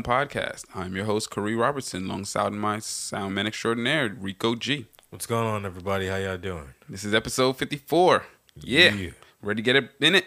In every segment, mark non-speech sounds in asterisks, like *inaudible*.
Podcast. I'm your host, Khary Robertson, alongside my sound man extraordinaire, Rico G. What's going on, everybody? How y'all doing? This is episode 54. Yeah, Yeah. ready to get it in it.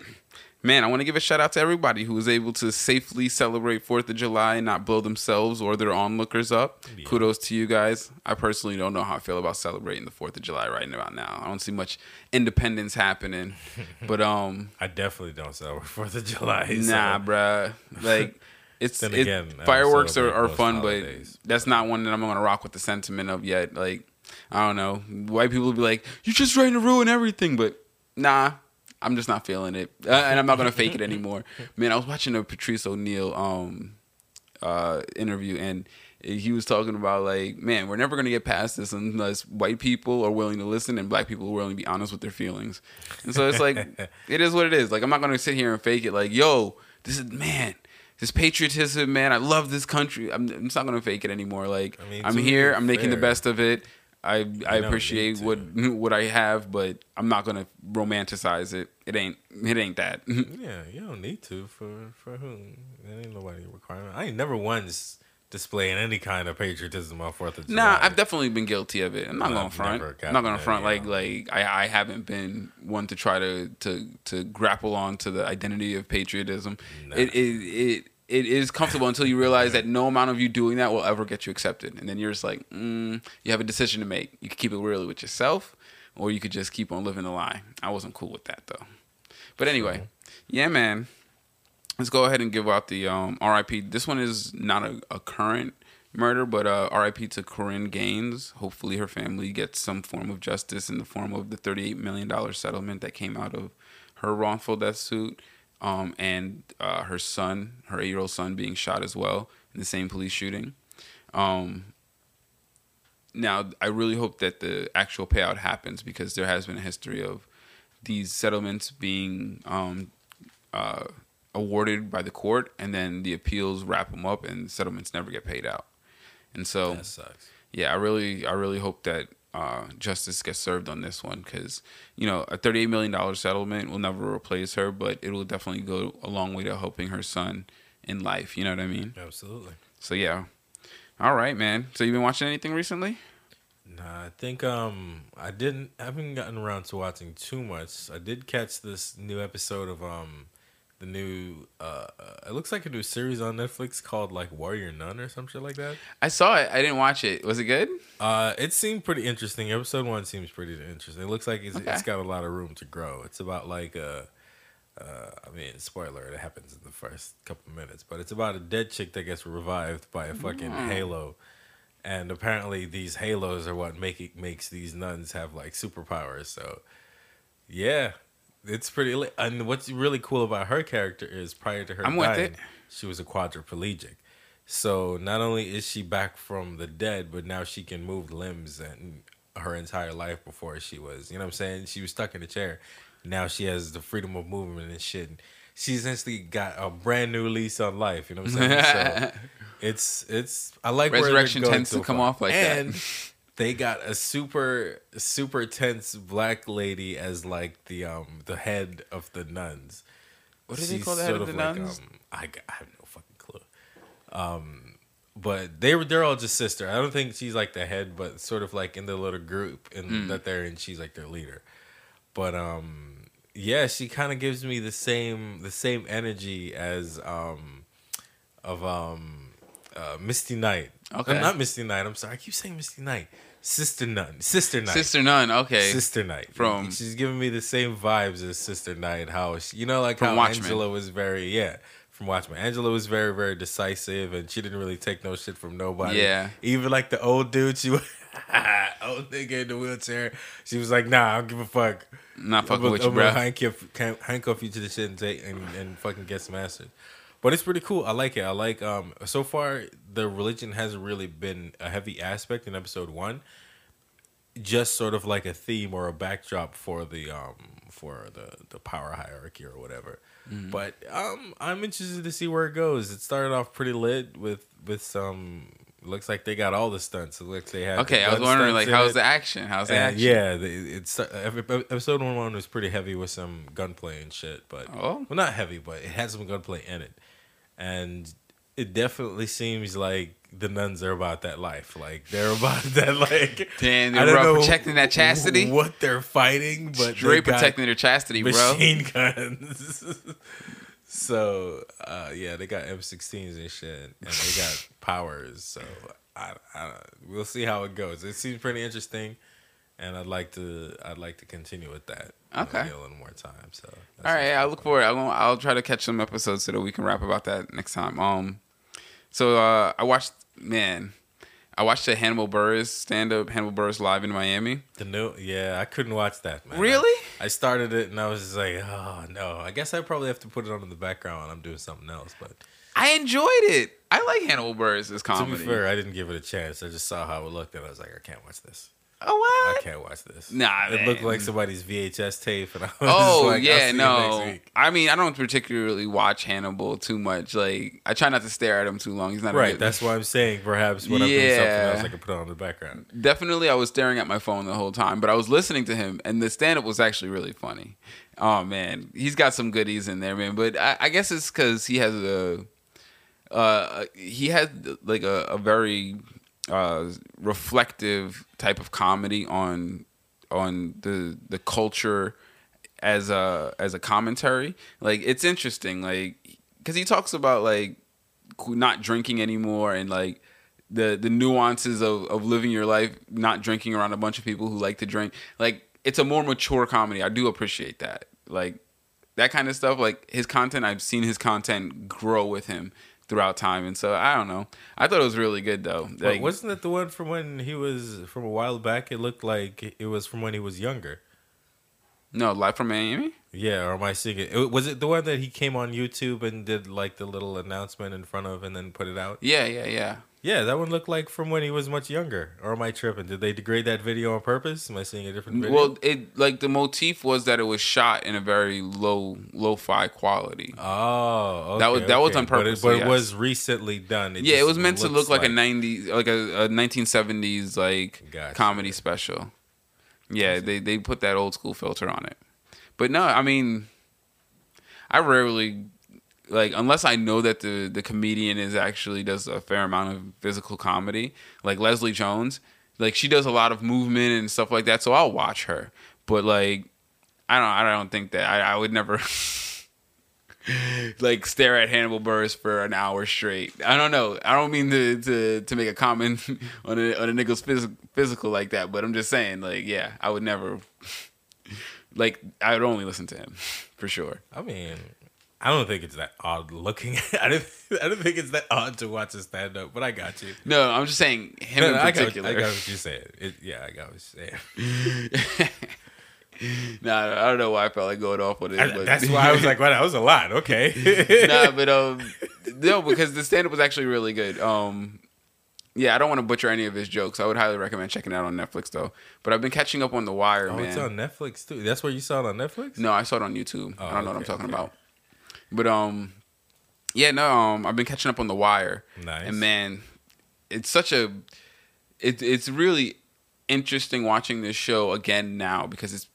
Man, I want to give a shout out to everybody who was able to safely celebrate 4th of July and not blow themselves or their onlookers up. Yeah. Kudos to you guys. I personally don't know how I feel about celebrating the 4th of July right about now. I don't see much independence happening. *laughs* but um I definitely don't celebrate *laughs* Fourth of July. so- Nah, bruh. Like it's Then again, fireworks are, are fun, holidays. but that's not one that I'm gonna rock with the sentiment of yet. Like I don't know, white people will be like, "You're just trying to ruin everything," but nah. I'm just not feeling it, uh, and I'm not gonna fake it *laughs* anymore. Man, I was watching a Patrice O'Neal um, uh, interview, and he was talking about like, man, we're never gonna get past this unless white people are willing to listen and black people are willing to be honest with their feelings. And so it's like, *laughs* it is what it is. Like, I'm not gonna sit here and fake it. Like, yo, this is man, this patriotism, man. I love this country. I'm, I'm not gonna fake it anymore. Like, I mean, to here. I'm making the best of it. I I appreciate what *laughs* what I have, but I'm not gonna romanticize it. It ain't it ain't that. *laughs* Yeah, you don't need to for for who? There ain't nobody requirement. I ain't never once displaying any kind of patriotism on Fourth of July. Nah, I've definitely been guilty of it. I'm not gonna front. I'm not gonna front like like I, I haven't been one to try to to to grapple on to the identity of patriotism. Nah. It, it it it is comfortable until you realize that no amount of you doing that will ever get you accepted, and then you're just like, mm, you have a decision to make. You could keep it real with yourself, or you could just keep on living the lie. I wasn't cool with that though. But anyway, yeah, man. Let's go ahead and give out the um, RIP. This one is not a, a current murder, but uh, RIP to Korryn Gaines. Hopefully, her family gets some form of justice in the form of the $38 million settlement that came out of her wrongful death suit um, and uh, her son, her eight year old son, being shot as well in the same police shooting. Um, now, I really hope that the actual payout happens because there has been a history of these settlements being um, uh, awarded by the court, and then the appeals wrap them up, and settlements never get paid out. And so, That sucks. yeah, I really, I really hope that uh, justice gets served on this one because you know a thirty-eight million dollar settlement will never replace her, but it will definitely go a long way to helping her son in life. You know what I mean? Absolutely. So yeah. All right, man. So you've been watching anything recently? Nah, I think um I didn't I haven't gotten around to watching too much. I did catch this new episode of um the new uh it looks like a new series on Netflix called like Warrior Nun or some shit like that. I saw it. I didn't watch it. Was it good? Uh it seemed pretty interesting. Episode 1 seems pretty interesting. It looks like it's, Okay. it's got a lot of room to grow. It's about like uh uh, I mean, spoiler, it happens in the first couple of minutes, but it's about a dead chick that gets revived by a fucking Mm. halo. And apparently these halos are what make it makes these nuns have like superpowers. So yeah, it's pretty lit. And what's really cool about her character is prior to her I'm with dying, it. she was a quadriplegic. So not only is she back from the dead, but now she can move limbs and her entire life before she was, you know what I'm saying? She was stuck in a chair. Now she has the freedom of movement and shit. She essentially got a brand new lease on life, you know what I'm saying? so *laughs* it's it's I like Resurrection tends to come far. off like that. *laughs* they got a super super tense black lady as like the um the head of the nuns. What do they call the head of the nuns? um, I, I have no fucking clue. Um, but they were they're all just sister. I don't think she's like the head, but sort of like in the little group and Mm. that they're in. She's like their leader. But um, yeah, she kind of gives me the same the same energy as um of um uh, Misty Knight. Okay. Uh, not Misty Knight. I'm sorry. I keep saying Misty Knight. Sister Nun. Sister Night. Sister Nun. Okay. Sister Night. From- she's giving me the same vibes as Sister Night. How she, you know, like how Watchmen. Angela was very yeah from Watchmen. Angela was very very decisive, and she didn't really take no shit from nobody. Yeah. Even like the old dude, she *laughs* was old nigga in the wheelchair. She was like, Nah, I don't give a fuck. Not fucking I'm with you, gonna bro. handcuff, handcuff you to the shit and take and, and fucking get some acid. But it's pretty cool. I like it. I like um so far the religion hasn't really been a heavy aspect in episode one. Just sort of like a theme or a backdrop for the um for the the power hierarchy or whatever. Mm-hmm. But um I'm interested to see where it goes. It started off pretty lit with with some looks like they got all the stunts. It looks they had Okay, I was wondering like how's the action? How's the And action? yeah, it's every, episode one one was pretty heavy with some gunplay and shit, but Oh. well, not heavy, but it had some gunplay in it. And it definitely seems like the nuns are about that life. Like they're about *laughs* that. Like Damn, they're don't bro, know protecting that chastity. *laughs* What they're fighting, but they Straight protecting their chastity, bro. machine *laughs* guns. so uh, yeah, they got M16s and shit, and they got powers. So I, I, we'll see how it goes. It seems pretty interesting, and I'd like to, I'd like to continue with that. Okay. a little more time. So All right, I look forward. I'll, I'll try to catch some episodes so that we can rap about that next time. Um, so uh, I watched, man, I watched the Hannibal Buress stand up, Hannibal Buress live in Miami. The new, yeah, I couldn't watch that. Man. Really? I, I started it and I was just like, oh no. I guess I probably have to put it on in the background when I'm doing something else. But I enjoyed it. I like Hannibal Buress's to comedy. be fair, I didn't give it a chance. I just saw how it looked and I was like, I can't watch this. Oh what? I can't watch this. Nah, it looked like somebody's VHS tape, and I was Oh just like, I'll yeah, see you no. next week. I mean, I don't particularly watch Hannibal too much. Like, I try not to stare at him too long. He's not a Right, good- that's why I'm saying perhaps when I'm doing something else, I can put it on the background. definitely I was staring at my phone the whole time, but I was listening to him, and the stand up was actually really funny. Oh man, he's got some goodies in there, man. But I, I guess it's because he has a, uh, he had like a, a very uh, reflective type of comedy on on the the culture as a as a commentary. Like it's interesting, like because he talks about like not drinking anymore and like the the nuances of, of living your life not drinking around a bunch of people who like to drink. Like it's a more mature comedy. I do appreciate that. Like that kind of stuff like his content i've seen his content grow with him throughout time and so i don't know i thought it was really good though like wasn't it the one from when he was from a while back? It looked like it was from when he was younger. no live from miami Yeah, or am I it? Was it the one that he came on YouTube and did like the little announcement in front of and then put it out? yeah yeah yeah Yeah, that one looked like from when he was much younger. Or am I tripping? Did they degrade that video on purpose? Am I seeing a different video? well it like the motif was that it was shot in a very low lo-fi quality oh, okay, That was- that was okay. on But it, purpose, but it was recently done. yeah, it was meant to look like, a '90s, like a, a 1970s like Gotcha. comedy special. Yeah, they they put that old school filter on it. But no, I mean, I rarely like unless I know that the the comedian is actually does a fair amount of physical comedy, like Leslie Jones. Like she does a lot of movement and stuff like that, so I'll watch her. But like, I don't, I don't think that I, I would never. *laughs* like stare at Hannibal Buress for an hour straight. I don't know. I don't mean to to, to make a comment *laughs* on a on a nigga's phys- physical like that, but I'm just saying, like, yeah, I would never. *laughs* Like, I would only listen to him for sure. I mean, I don't think it's that odd looking. *laughs* I don't. I don't think it's that odd to watch a stand up. But I got you. No, I'm just saying him No, in no, I, got, particular. I got what you said. It, yeah, I got what you said. *laughs* nah, I don't know why I felt like going off on it. I- that's why I was like, *laughs* "Well, that was a lot." Okay. nah, but um, no, because the stand up was actually really good. Um, yeah, I don't want to butcher any of his jokes. I would highly recommend checking it out on Netflix though. But I've been catching up on The Wire, oh, man. it's on Netflix too. That's where you saw it on Netflix. No, I saw it on YouTube. Oh, I don't know what I'm talking okay. about. But um, yeah, no, um, I've been catching up on The Wire, Nice. and man, it's such a, it, it's really interesting watching this show again now because it's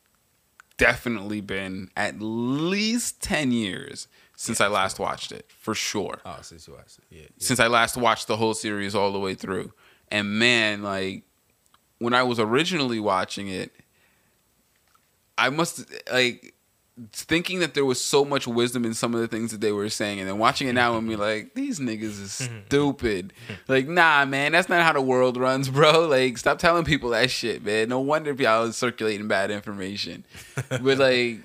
definitely been at least ten years since I last watched it for sure. Oh, since you watched it, yeah. yeah. Since I last watched the whole series all the way through, and man, like when I was originally watching it, I must like thinking that there was so much wisdom in some of the things that they were saying, and then watching it now and be like, these niggas is stupid. like, nah, man, that's not how the world runs, *laughs* bro. Like, stop telling people that shit, man. No wonder y'all is circulating bad information. *laughs* but like,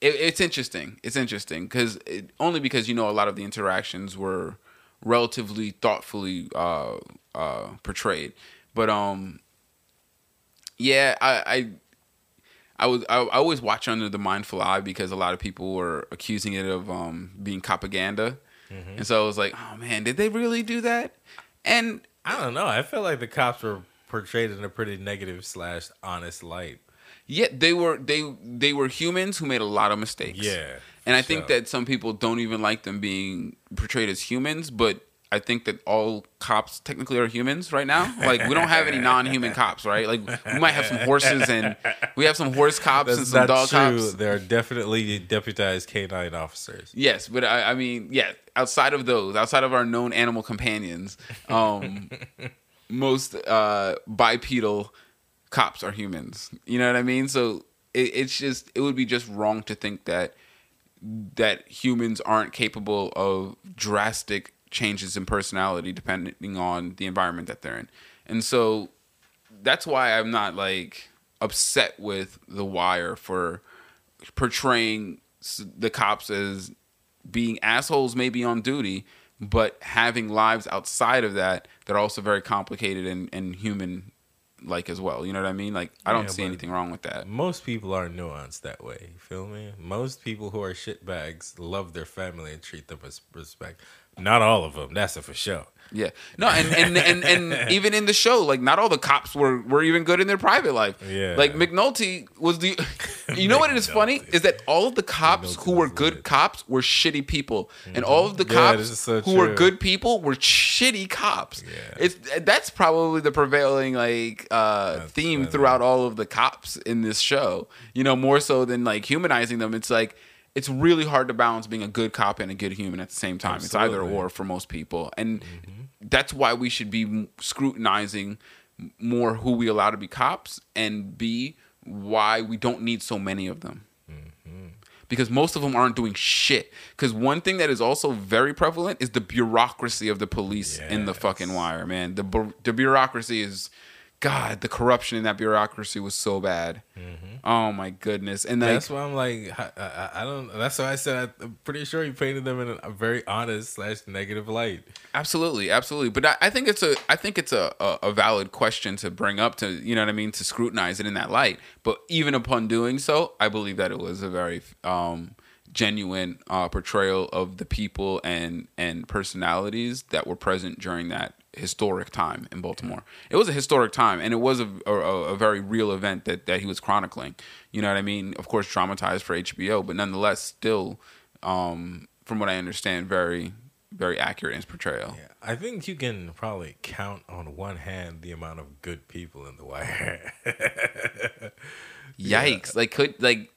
it, it's interesting. It's interesting because it, only because you know a lot of the interactions were relatively thoughtfully uh, uh, portrayed. But um, yeah, I, I I was I, I always watch under the mindful eye because a lot of people were accusing it of um, being propaganda, and so I was like, oh man, did they really do that? And I don't know. I felt like the cops were portrayed in a pretty negative slash honest light. yet they were they they were humans who made a lot of mistakes. Yeah, and I think that some people don't even like them being portrayed as humans, but I think that all cops technically are humans right now. Like we don't have any *laughs* non-human cops, right? Like we might have some horses and *laughs* we have some horse cops That's and some dog true. cops. There are definitely deputized canine officers. Yes, but I, I mean, yeah. Outside of those, outside of our known animal companions, um, *laughs* most uh, bipedal cops are humans. You know what I mean? So it, it's just it would be just wrong to think that that humans aren't capable of drastic changes in personality depending on the environment that they're in. And so that's why I'm not like upset with The Wire for portraying the cops as being assholes maybe on duty, but having lives outside of that that are also very complicated and, and human like as well. You know what I mean? Like I don't Yeah, see anything wrong with that. Most people are nuanced that way. You feel me? Most people who are shitbags love their family and treat them with respect. Not all of them. That's a for sure. Yeah. No, and and, and and *laughs* even in the show, like not all the cops were were even good in their private life. Yeah. Like McNulty was the *laughs* You know what is funny is that all of the cops McNulty who were good lit. cops were shitty people. And all of the cops is so who were good people were shitty cops. Yeah. It's that's probably the prevailing like uh That's theme funny. throughout all of the cops in this show. You know, more so than like humanizing them. It's like it's really hard to balance being a good cop and a good human at the same time. It's either or for most people. And Mm-hmm. that's why we should be scrutinizing more who we allow to be cops and b why we don't need so many of them Mm-hmm. because most of them aren't doing shit because one thing that is also very prevalent is the bureaucracy of the police in the fucking wire man the, bu- the bureaucracy is god the corruption in that bureaucracy was so bad oh my goodness and like Mm-hmm. that's why I'm like, I, I, I don't. That's why I said I'm pretty sure you painted them in a, very honest slash negative light. Absolutely, absolutely. But I, I think it's a I think it's a, a, a valid question to bring up to you know what I mean to scrutinize it in that light. But even upon doing so, I believe that it was a very um, genuine uh, portrayal of the people and and personalities that were present during that historic time in Baltimore. It was a historic time, and it was a, a, a very real event that that he was chronicling. You know what I mean? Of course, dramatized for HBO, but nonetheless, still, um, from what I understand, very very accurate in his portrayal. Yeah, I think you can probably count on one hand the amount of good people in the wire. *laughs* Yikes! Like could like,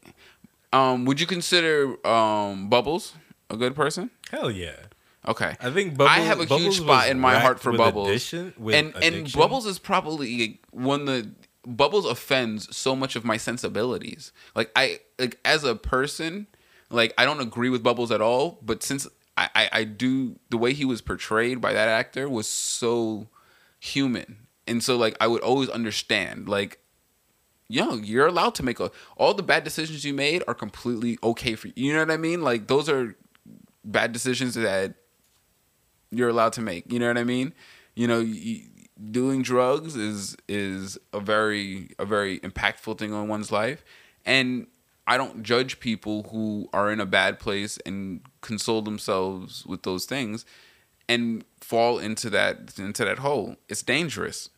um, would you consider um Bubbles a good person? Hell yeah. Okay, I think Bubbles, I have a Bubbles huge spot in my heart for Bubbles, addition- and and. Bubbles is probably one the Bubbles offends so much of my sensibilities. Like I like as a person, like I don't agree with Bubbles at all. But since I I, I do the way he was portrayed by that actor was so human, and so like I would always understand like yo, you're allowed to make a, all the bad decisions you made are completely okay for you. You know what I mean? Like those are bad decisions that you're allowed to make. You know what I mean? You know, y doing drugs is is a very a very impactful thing on one's life, and I don't judge people who are in a bad place and console themselves with those things and fall into that into that hole. It's dangerous.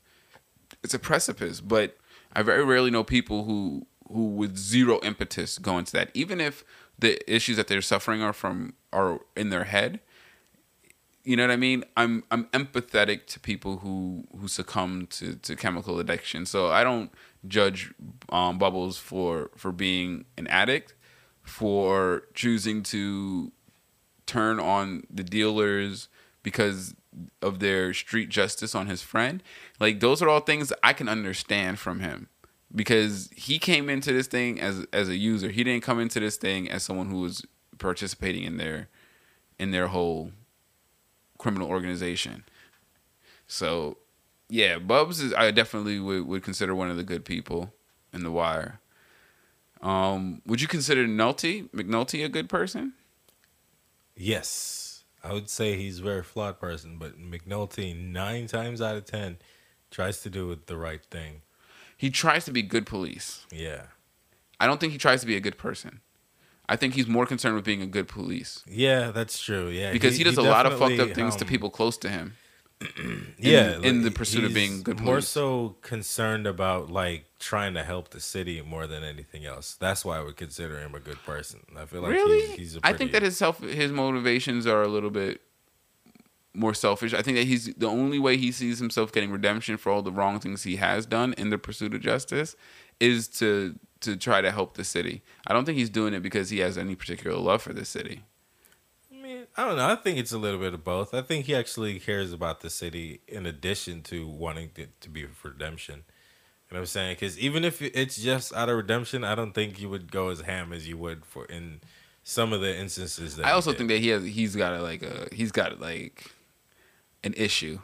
It's a precipice, but I very rarely know people who who with zero impetus go into that. Even if the issues that they're suffering are from are in their head, you know what I mean? I'm I'm empathetic to people who who succumb to, to chemical addiction. So I don't judge um, Bubbles for for being an addict, for choosing to turn on the dealers because of their street justice on his friend. Like those are all things I can understand from him because he came into this thing as as a user. He didn't come into this thing as someone who was participating in their in their whole criminal organization. So, yeah, Bubs is I definitely would, would consider one of the good people in the wire. Um, would you consider Nulty McNulty a good person? Yes, I would say he's a very flawed person, but McNulty nine times out of ten tries to do the right thing. He tries to be good police. Yeah, I don't think he tries to be a good person. I think he's more concerned with being a good police yeah, that's true. Yeah, because he, does a lot of fucked up things to um, people close to him. *clears throat* yeah, in the pursuit of being good More so concerned about like trying to help the city more than anything else. That's why I would consider him a good person. I feel like really, he's, he's a I think that his self his motivations are a little bit more selfish. I think that he's the only way he sees himself getting redemption for all the wrong things he has done in the pursuit of justice is to to try to help the city. I don't think he's doing it because he has any particular love for the city. I mean, I don't know. I think it's a little bit of both. I think he actually cares about the city in addition to wanting it to be for redemption. You know what I'm saying? Because even if it's just out of redemption, I don't think you would go as ham as you would for in some of the instances. That I also think that he has he's got a, like a he's got like an issue.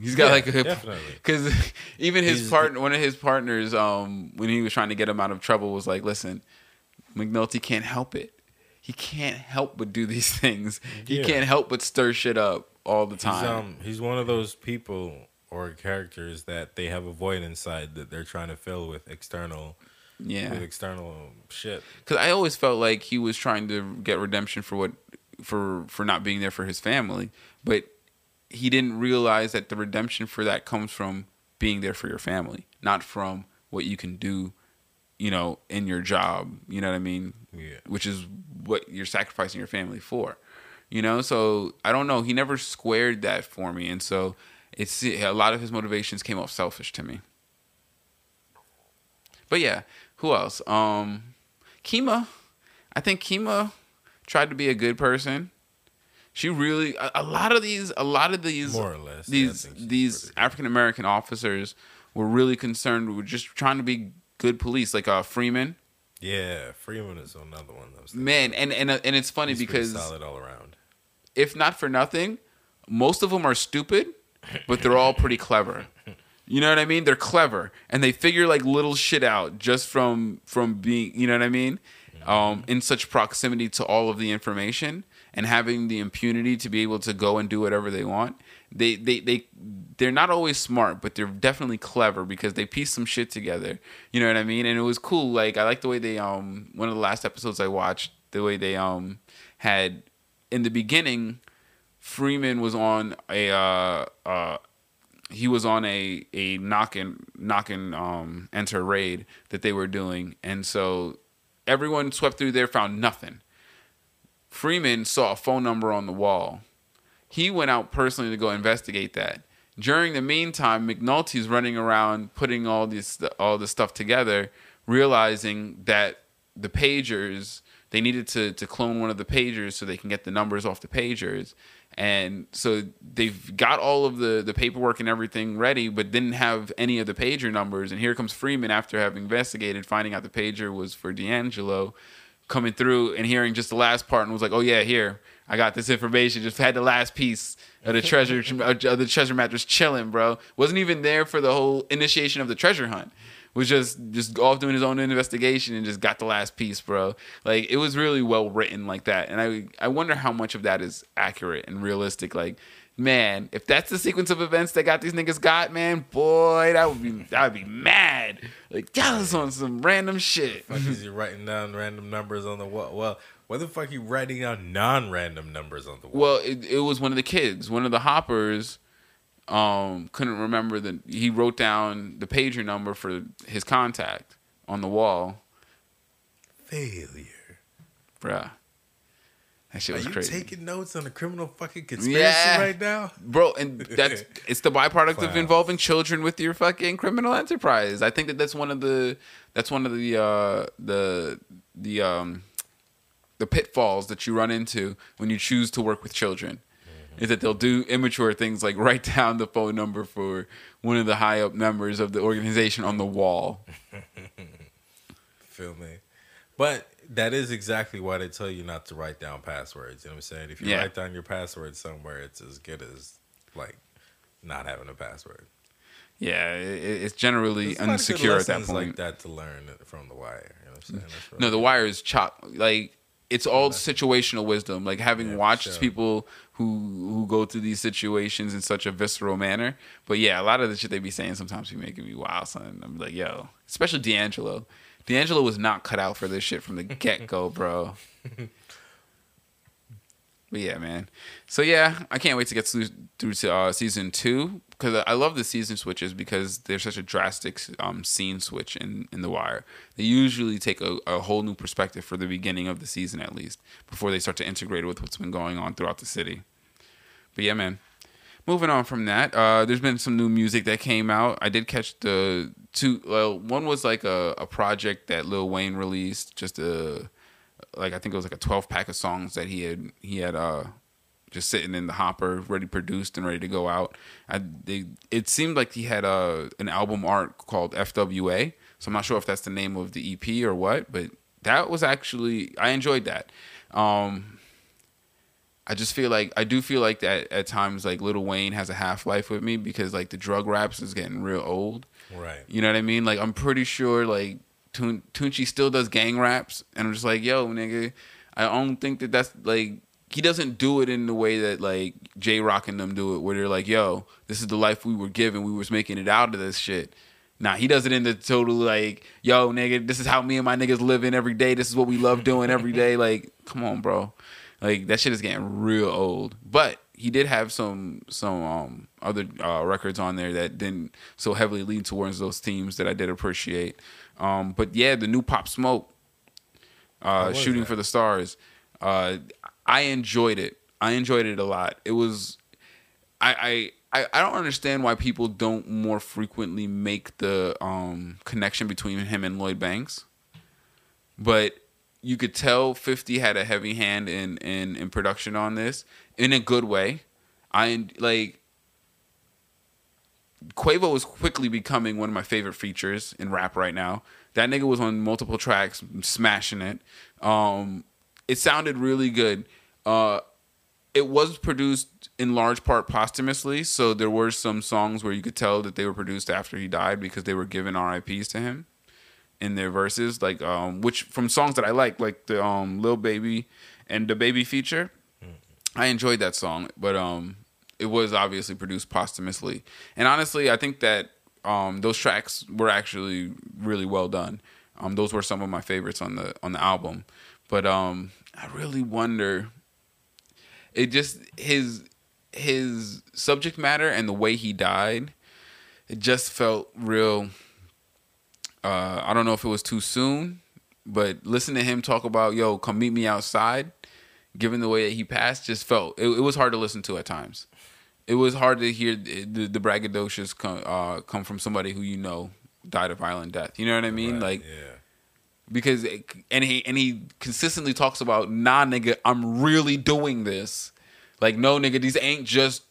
He's got Yeah, like a definitely. because *laughs* even his He's- partner, one of his partners, um, when he was trying to get him out of trouble, was like, "Listen, McNulty can't help it. He can't help but do these *laughs* things. He Yeah. can't help but stir shit up all the He's time." um he's one of those people or characters that they have a void inside that they're trying to fill with external yeah, with external shit. because I always felt like he was trying to get redemption for what for for not being there for his family, but he didn't realize that the redemption for that comes from being there for your family, not from what you can do, you know, in your job. You know what I mean? Yeah. Which is what you're sacrificing your family for. You know, so I don't know. He never squared that for me, and so it's a lot of his motivations came off selfish to me. But yeah, who else? Um, Kima. I think Kima tried to be a good person. She really a, a lot of these a lot of these More or less, these these. African American officers were really concerned with just trying to be good police, like uh Freamon. Yeah, Freamon is another one. That was Man, and and uh, and it's funny He's because solid all around. if not for nothing, most of them are stupid, but they're all pretty clever. *laughs* You know what I mean? They're clever and they figure like little shit out just from from being, you know what I mean? Um, in such proximity to all of the information and having the impunity to be able to go and do whatever they want. They they they they're not always smart, but they're definitely clever because they piece some shit together. You know what I mean? And it was cool. Like I like the way they um one of the last episodes I watched, the way they um had in the beginning Freamon was on a uh uh he was on a a knock and knock and um enter raid that they were doing and so everyone swept through there found nothing freamon saw a phone number on the wall. He went out personally to go investigate that. During the meantime mcnulty's running around putting all this all this stuff together realizing that the pagers they needed to to clone one of the pagers so they can get the numbers off the pagers. And so they've got all of the the paperwork and everything ready but didn't have any of the pager numbers. And here comes freamon after having investigated finding out the pager was for d'angelo coming through and hearing just the last part and was like oh yeah here i got this information just had the last piece of the treasure *laughs* of the treasure map just chilling bro wasn't even there for the whole initiation of the treasure hunt was just just off doing his own investigation and just got the last piece, bro. Like it was really well written like that, and I I wonder how much of that is accurate and realistic. Like, man, if that's the sequence of events that got these niggas got, man, boy, that would be that would be mad. Like y'all was on some random shit. Fuck is he writing down random numbers on the wall? Well, why the fuck are you writing down non-random numbers on the wall? Well, it, it was one of the kids, one of the hoppers. Um, couldn't remember the. He wrote down the pager number for his contact on the wall, Failure. bruh. That shit Are was you crazy. taking notes on a criminal fucking conspiracy Yeah. right now? bro and that's *laughs* it's the byproduct of involving children with your fucking criminal enterprise i think that that's one of the that's one of the uh the the um the pitfalls that you run into when you choose to work with children is that they'll do immature things like write *laughs* down the phone number for one of the high up members of the organization on the wall *laughs* Feel me? But that is exactly why they tell you not to write down passwords. You know what I'm saying? If you Yeah. write down your password somewhere, it's as good as like not having a password. yeah it, it's generally There's a lot of good unsecure at that point like that to learn from the wire. You know what I'm saying? No, the wire is chop like it's all situational wisdom. Like having Yeah, watched sure. people who who go through these situations in such a visceral manner. But yeah, a lot of the shit they be saying sometimes be making me wild, son. I'm like, yo, especially D'Angelo. D'Angelo was not cut out for this shit from the *laughs* get go, bro. But yeah, man. So yeah, I can't wait to get through, through to uh, season two because I love the season switches because there's such a drastic um, scene switch in, in The Wire. They usually take a, a whole new perspective for the beginning of the season at least before they start to integrate it with what's been going on throughout the city. But yeah, man. Moving on from that, uh, there's been some new music that came out. I did catch the two. Well, one was like a, a project that Lil Wayne released, just a like I think it was like a 12 pack of songs that he had he had uh just sitting in the hopper, ready produced and ready to go out. I they it seemed like he had a uh, an album art called FWA, so I'm not sure if that's the name of the EP or what, but that was actually I enjoyed that. Um, I just feel like I do feel like that at times like Little Wayne has a half life with me because like the drug raps is getting real old. Right. You know what I mean? Like I'm pretty sure like Tun- Tunechi still does gang raps, and I'm just like, yo, nigga, I don't think that that's like he doesn't do it in the way that like Jay Rock and them do it, where they're like, yo, this is the life we were given, we was making it out of this shit. Nah, he does it in the total like, yo, nigga, this is how me and my niggas living every day. This is what we love doing every day. Like, come on, bro. Like that shit is getting real old. But he did have some some um, other uh, records on there that didn't so heavily lean towards those themes that I did appreciate. Um, but yeah, the new Pop Smoke, uh, shooting that? for the stars. Uh, I enjoyed it. I enjoyed it a lot. It was, I, I, I don't understand why people don't more frequently make the um, connection between him and Lloyd Banks, but you could tell 50 had a heavy hand in in in production on this in a good way. I like Quavo is quickly becoming one of my favorite features in rap right now. That nigga was on multiple tracks, smashing it. Um, it sounded really good. Uh, it was produced in large part posthumously, so there were some songs where you could tell that they were produced after he died because they were given RIPS to him in their verses, like um, which from songs that I like, like the um, Lil Baby and DaBaby feature. Mm. I enjoyed that song, but um, it was obviously produced posthumously. And honestly, I think that um, those tracks were actually really well done. Um, those were some of my favorites on the on the album. But um, I really wonder. It just his his subject matter and the way he died. It just felt real. Uh, I don't know if it was too soon, but listen to him talk about yo, come meet me outside. Given the way that he passed, just felt it, it was hard to listen to at times it was hard to hear the, the braggadocious come, uh, come from somebody who you know died a violent death. You know what I mean? Right, like, yeah. Because it, and he and he consistently talks about nah nigga I'm really doing this, like no nigga these ain't just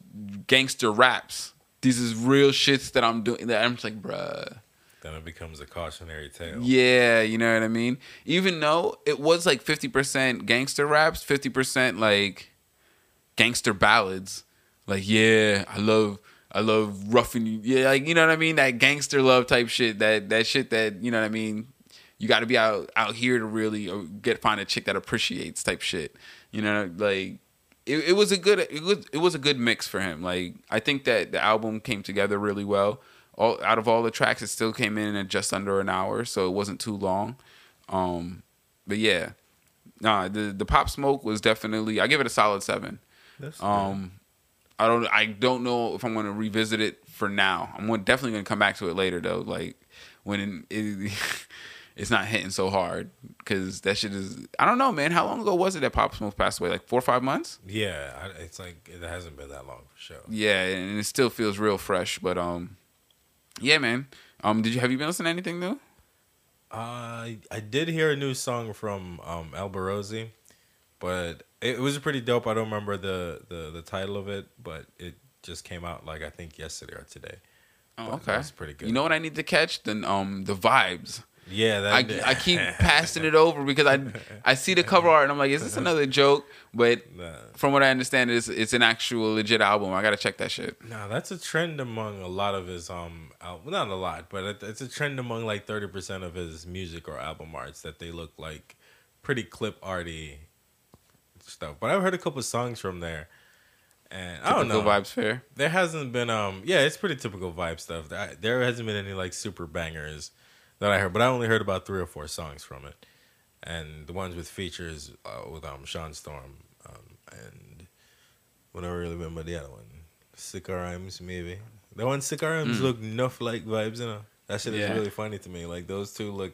gangster raps. These is real shits that I'm doing. That I'm just like bruh. Then it becomes a cautionary tale. Yeah, you know what I mean. Even though it was like fifty percent gangster raps, fifty percent like gangster ballads like yeah, I love I love roughing you. Yeah, like you know what I mean? That gangster love type shit. That that shit that you know what I mean. You got to be out out here to really uh, get find a chick that appreciates type shit. You know, like it, it was a good it was it was a good mix for him. Like I think that the album came together really well. All out of all the tracks, it still came in at just under an hour, so it wasn't too long. Um, but yeah, nah, the the Pop Smoke was definitely I give it a solid seven. That's um, I don't I don't know if I'm going to revisit it for now. I'm definitely going to come back to it later though. Like when it, *laughs* it's not hitting so hard because that shit is. I don't know, man. How long ago was it that Pop Smoke passed away? Like four or five months? Yeah, it's like it hasn't been that long for sure. Yeah, and it still feels real fresh. But um, yeah, man. Um, did you have you been listening to anything new? Uh, I did hear a new song from um Alborosie, but it, was pretty dope. I don't remember the, the the title of it, but it just came out like I think yesterday or today. Oh, okay. That's pretty good. You know what I need to catch? Then um the vibes. Yeah, that, I, I keep *laughs* passing it over because I I see the cover art and I'm like, is this another joke? But nah. from what I understand, it's it's an actual legit album. I gotta check that shit. Nah, that's a trend among a lot of his um, al- not a lot, but it's a trend among like thirty percent of his music or album arts that they look like pretty clip arty stuff. But I've heard a couple songs from there, and typical I don't know. Vibes fair. There hasn't been um yeah, it's pretty typical vibe stuff. There hasn't been any like super bangers that I heard, but I only heard about three or four songs from it, and the ones with features uh, with um Shawn Storm um and I don't really remember the other one. Sikka Rymes maybe. The one Sikka Rymes mm. look enough like vibes, you know. That shit yeah. is really funny to me. Like those two look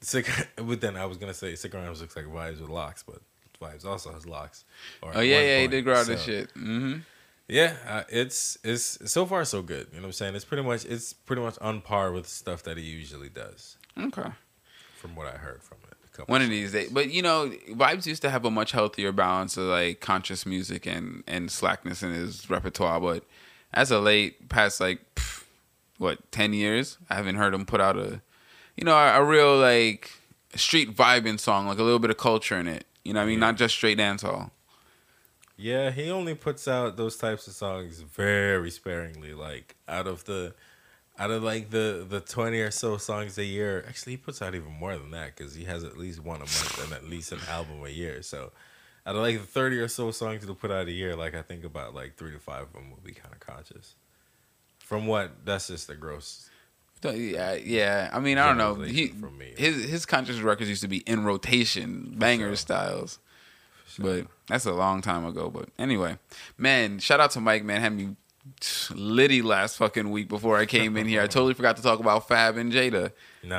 sick. *laughs* But then I was gonna say Sikka Rymes looks like vibes with locks, but Vybz also has LOX. oh yeah, yeah, he did grow out so, this shit. Mm-hmm. Yeah, uh, it's it's so far so good. You know what I'm saying? It's pretty much it's pretty much on par with stuff that he usually does. Okay. From what I heard from it. a couple One of songs. these days, but you know, Vybz used to have a much healthier balance of like conscious music and and slackness in his repertoire. But as of late, past like pff, what ten years, I haven't heard him put out a, you know, a, a real like street vibing song, like a little bit of culture in it. You know, what I mean, Yeah. not just straight dancehall. Yeah, he only puts out those types of songs very sparingly. Like out of the, out of like the the twenty or so songs a year. Actually, he puts out even more than that because he has at least one a month and at least an album a year. So, out of like the thirty or so songs he'll put out a year, like I think about like three to five of them will be kind of conscious. From what that's just the gross. Yeah, yeah. I mean, I don't know. He from me. his his conscious records used to be in rotation, banger styles. But that's a long time ago. But anyway, man, shout out to Mike. Man, had me litty last fucking week before I came in here. I totally forgot to talk about Fab and Jada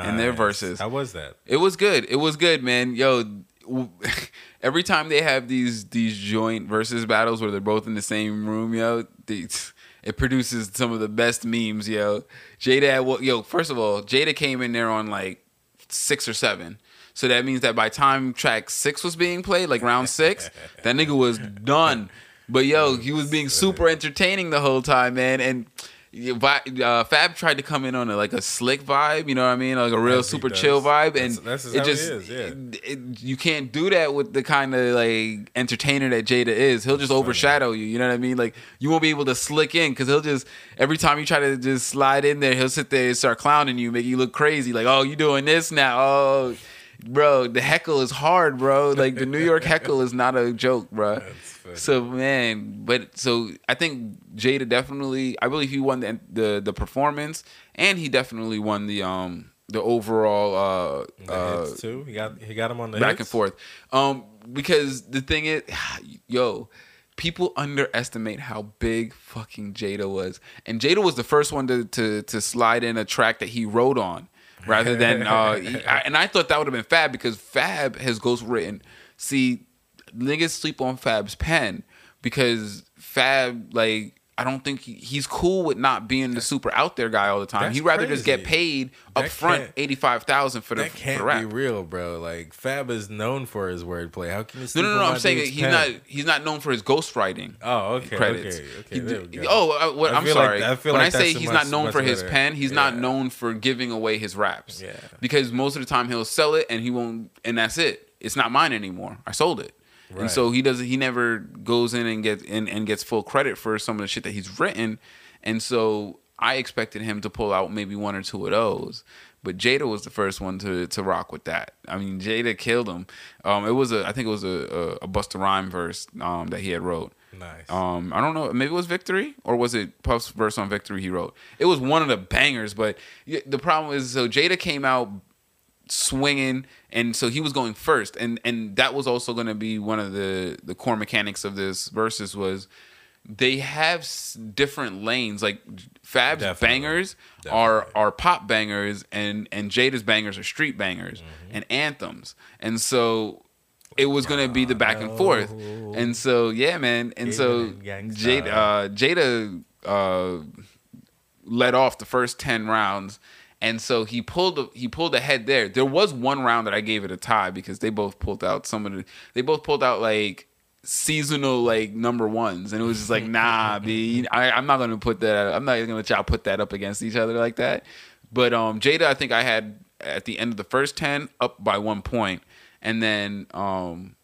and their Verzuz. How was that? It was good. It was good, man. Yo, *laughs* every time they have these these joint Verzuz battles where they're both in the same room, yo, these, *laughs* it produces some of the best memes, yo. Jada, well, yo, first of all, Jada came in there on like six or seven. So that means that by time track six was being played, like round six, *laughs* that nigga was done. But yo, he was being super entertaining the whole time, man. And uh, Fab tried to come in on a, like a slick vibe, you know what I mean, like a real he super chill vibe, and That's- that's it just is, yeah. it- it- you can't do that with the kind of like entertainer that Jada is. He'll just overshadow you. You know what I mean? Like you won't be able to slick in because he'll just every time you try to just slide in there, he'll sit there and start clowning you, make you look crazy. Like oh, you doing this now? Oh. Bro, the heckle is hard, bro. Like the New York heckle is not a joke, bro. So man, but so I think Jada definitely. I believe he won the the, the performance, and he definitely won the um the overall uh, The uh hits too. He got he got him on the back hits? and forth. Um, because the thing is, *sighs* yo, people underestimate how big fucking Jada was, and Jada was the first one to to to slide in a track that he wrote on, rather than *laughs* uh, and I thought that would have been Fab because Fab has ghost written. See, niggas sleep on Fab's pen because Fab like. I don't think he, he's cool with not being the super out there guy all the time. That's He'd rather just get crazy. paid That up front eighty five thousand for the, That can't the rap. be real, bro. Like Fab is known for his wordplay. How can you? No, no, no. I'm saying he's pen? not he's not known for his ghostwriting Oh, okay, credits. okay, okay. He there we go. oh, uh, what, I I'm feel like- sorry. I when like I say he's much- not known for his better. pen, he's not known for giving away his raps. Yeah. Because most of the time he'll sell it and he won't, and that's it. It's not mine anymore. I sold it. And so he doesn't. He never goes in and gets and, and gets full credit for some of the shit that he's written. And so I expected him to pull out maybe one or two of those. But Jada was the first one to to rock with that. I mean, Jada killed him. Um, it was a I think it was a a, a Busta Rhyme verse um, that he had wrote. Nice. Um, I don't know. Maybe it was Victory or was it Puff's verse on Victory he wrote? It was one of the bangers. But the problem is, so Jada came out swinging, and so he was going first, and and that was also going to be one of the the core mechanics of this Verzuz was they have s- different lanes. Like Fab's Definitely. bangers are Definitely. are pop bangers, and and Jada's bangers are street bangers Mm-hmm. and anthems, and so. It was gonna be the back and forth, and so yeah, man, and so Jada, uh, Jada uh, led off the first ten rounds, and so he pulled he pulled ahead there. There was one round that I gave it a tie because they both pulled out some of the they both pulled out like seasonal like number ones, and it was just like nah, b *laughs* I, I'm not gonna put that. I'm not gonna let y'all put that up against each other like that. But um, Jada, I think I had at the end of the first ten up by one point, and then um,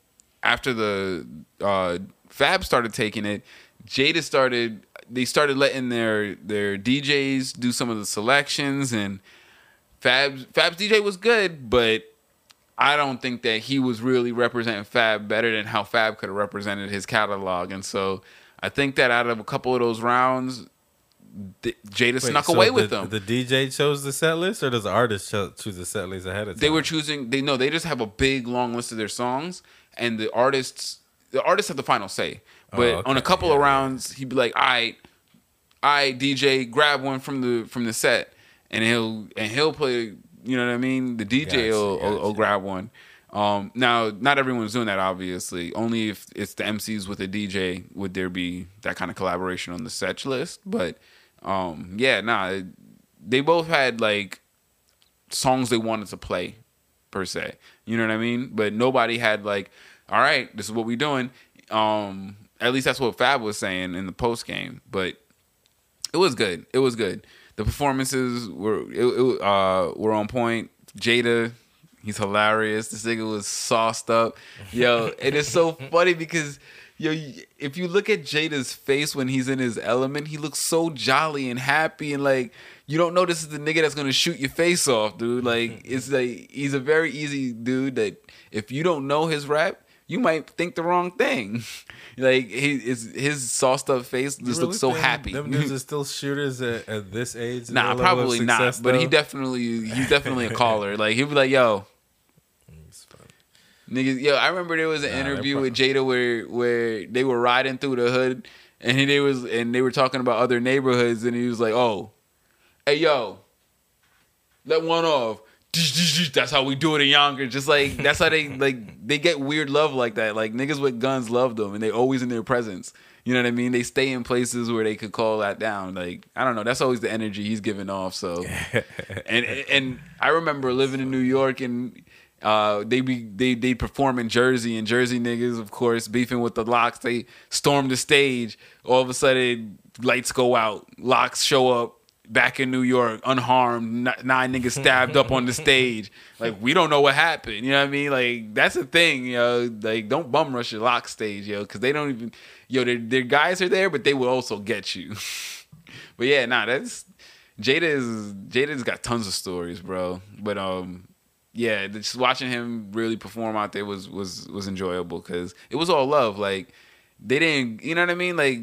after the uh, Fab started taking it, Jada started. They started letting their their DJs do some of the selections, and Fab's Fab's DJ was good, but I don't think that he was really representing Fab better than how Fab could have represented his catalog. And so I think that out of a couple of those rounds, Jada Wait, snuck so away the, with them. The DJ chose the set list, or does the artist cho- choose the set list ahead of time? they were choosing. They know they just have a big long list of their songs, and the artists the artists have the final say. But Oh, okay. on a couple Yeah, of rounds, he'd be like, "All right, I DJ, grab one from the from the set," and he'll and he'll play. You know what I mean? The DJ Gotcha, will, will, will grab one. Um, now, not everyone's doing that. Obviously, only if it's the MCs with a DJ would there be that kind of collaboration on the set list. But um, yeah, nah, they both had like songs they wanted to play per se. You know what I mean? But nobody had like, all right, this is what we're doing. Um, at least that's what Fab was saying in the post game. But it was good. It was good. The performances were it, it, uh, were on point. Jada, he's hilarious. This nigga was sauced up. Yo, and it is so *laughs* funny because yo, if you look at Jada's face when he's in his element, he looks so jolly and happy and like you don't know this is the nigga that's gonna shoot your face off, dude. Like it's like he's a very easy dude that if you don't know his rap, you might think the wrong thing. *laughs* like he, his his sauced up face just really looks so happy. Them *laughs* dudes are still shooters at, at this age. Nah, probably not. Though? But he definitely he's definitely a caller. *laughs* Like he'd be like, "Yo, niggas, yo." I remember there was an nah, interview with Jada where where they were riding through the hood and they was and they were talking about other neighborhoods and he was like, "Oh, hey yo, let one off." That's how we do it in Yonkers. Just like that's how they *laughs* like they get weird love like that. Like niggas with guns love them, and they always in their presence. You know what I mean? They stay in places where they could call that down. Like I don't know. That's always the energy he's giving off. So, *laughs* and and I remember living in New York and. Uh, they be they they perform in Jersey and Jersey niggas, of course, beefing with the LOX. They storm the stage. All of a sudden, lights go out. LOX show up back in New York, unharmed, nine niggas stabbed up on the *laughs* stage. Like we don't know what happened. You know what I mean? Like that's the thing. You know, like don't bum rush your lock stage, yo, because they don't even. Yo, their their guys are there, but they will also get you. *laughs* but yeah, nah, that's Jada is Jada's got tons of stories, bro. But um, yeah, just watching him really perform out there was was was enjoyable because it was all love. Like they didn't, you know what I mean? Like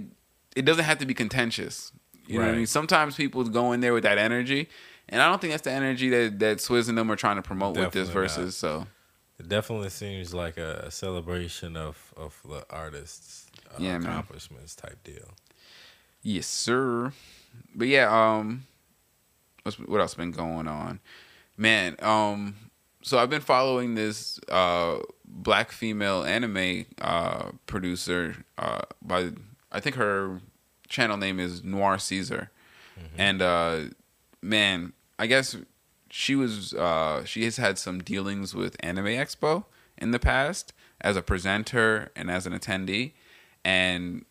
it doesn't have to be contentious. You know what I mean? Sometimes people go in there with that energy, and I don't think that's the energy that that Swizz and them are trying to promote definitely with this Verzuz. So it definitely seems like a, celebration of of the artists' uh, yeah, accomplishments man. type deal. Yes, sir. But yeah, um, what's what else been going on, man? Um, so I've been following this uh black female anime uh producer uh by I think her channel name is Noir Caesar, mm-hmm. and uh, man, I guess she was uh, she has had some dealings with Anime Expo in the past as a presenter and as an attendee, and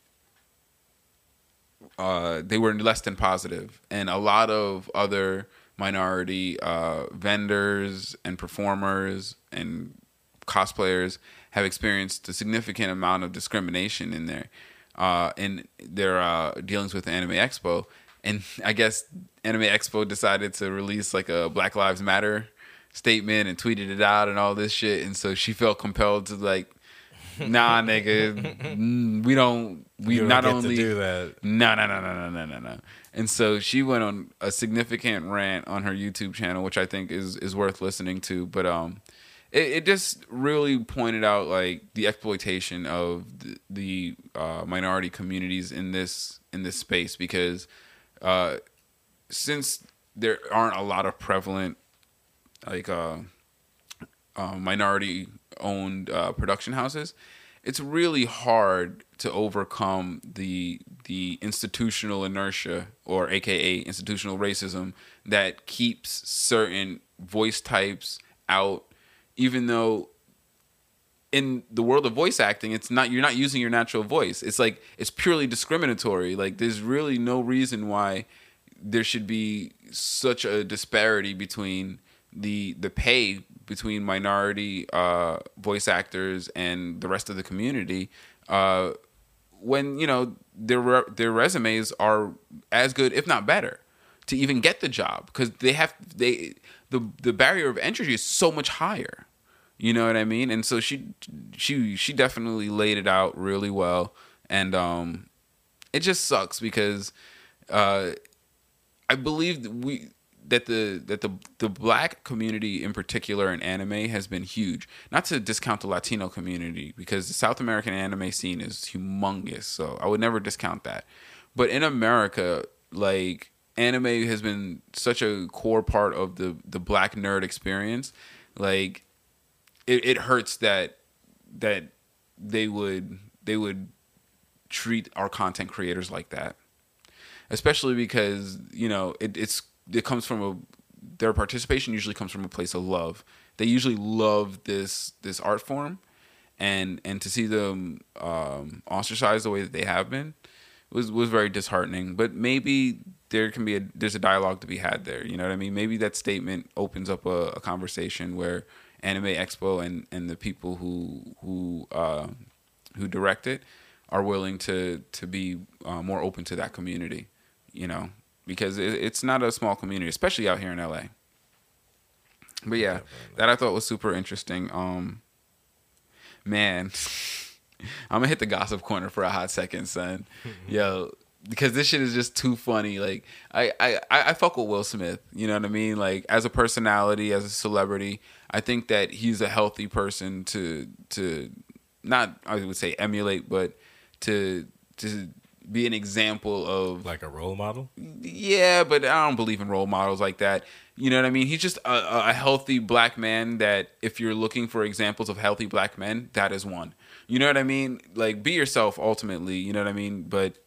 uh, they were less than positive, and a lot of other minority uh, vendors and performers and cosplayers have experienced a significant amount of discrimination in there uh, in their uh, dealings with the Anime Expo, and *laughs* I guess Anime Expo decided to release like a Black Lives Matter statement and tweeted it out and all this shit, and so she felt compelled to like *laughs* nah, nigga, mm, we don't. We don't not only do that. No, no, no, no, no, no, no, no. And so she went on a significant rant on her YouTube channel, which I think is is worth listening to. But um, it, it just really pointed out like the exploitation of the, the uh, minority communities in this in this space because uh, since there aren't a lot of prevalent like uh, uh minority owned uh, production houses, it's really hard to overcome the the institutional inertia or AKA institutional racism that keeps certain voice types out even though in the world of voice acting it's not you're not using your natural voice. It's like it's purely discriminatory. Like there's really no reason why there should be such a disparity between the the pay between minority uh, voice actors and the rest of the community uh, when you know their their resumes are as good if not better to even get the job. Because they have they the the barrier of entry is so much higher. You know what I mean? And so she she she definitely laid it out really well, and um, it just sucks because uh, I believe that we that the that the the black community in particular in anime has been huge. Not to discount the Latino community because the South American anime scene is humongous, so I would never discount that. But in America, like anime has been such a core part of the the black nerd experience. Like it, it hurts that that they would they would treat our content creators like that especially because you know it, it's it comes from a their participation usually comes from a place of love they usually love this this art form and and to see them um, ostracized the way that they have been was was very disheartening. But maybe there can be a there's a dialogue to be had there. You know what I mean? Maybe that statement opens up a, a conversation where Anime Expo and and the people who who uh, who direct it are willing to to be uh, more open to that community. You know, because it, it's not a small community, especially out here in LA. But yeah, that I thought was super interesting. Um, man, *laughs* I'm gonna hit the gossip corner for a hot second, son. *laughs* Yo, because this shit is just too funny. Like I, I, I fuck with Will Smith. You know what I mean? Like as a personality, as a celebrity, I think that he's a healthy person to to not I would say emulate, but to to be an example of like a role model. Yeah, but I don't believe in role models like that. You know what I mean? He's just a, a healthy black man that if you're looking for examples of healthy black men, that is one. You know what I mean? Like be yourself ultimately, you know what I mean? But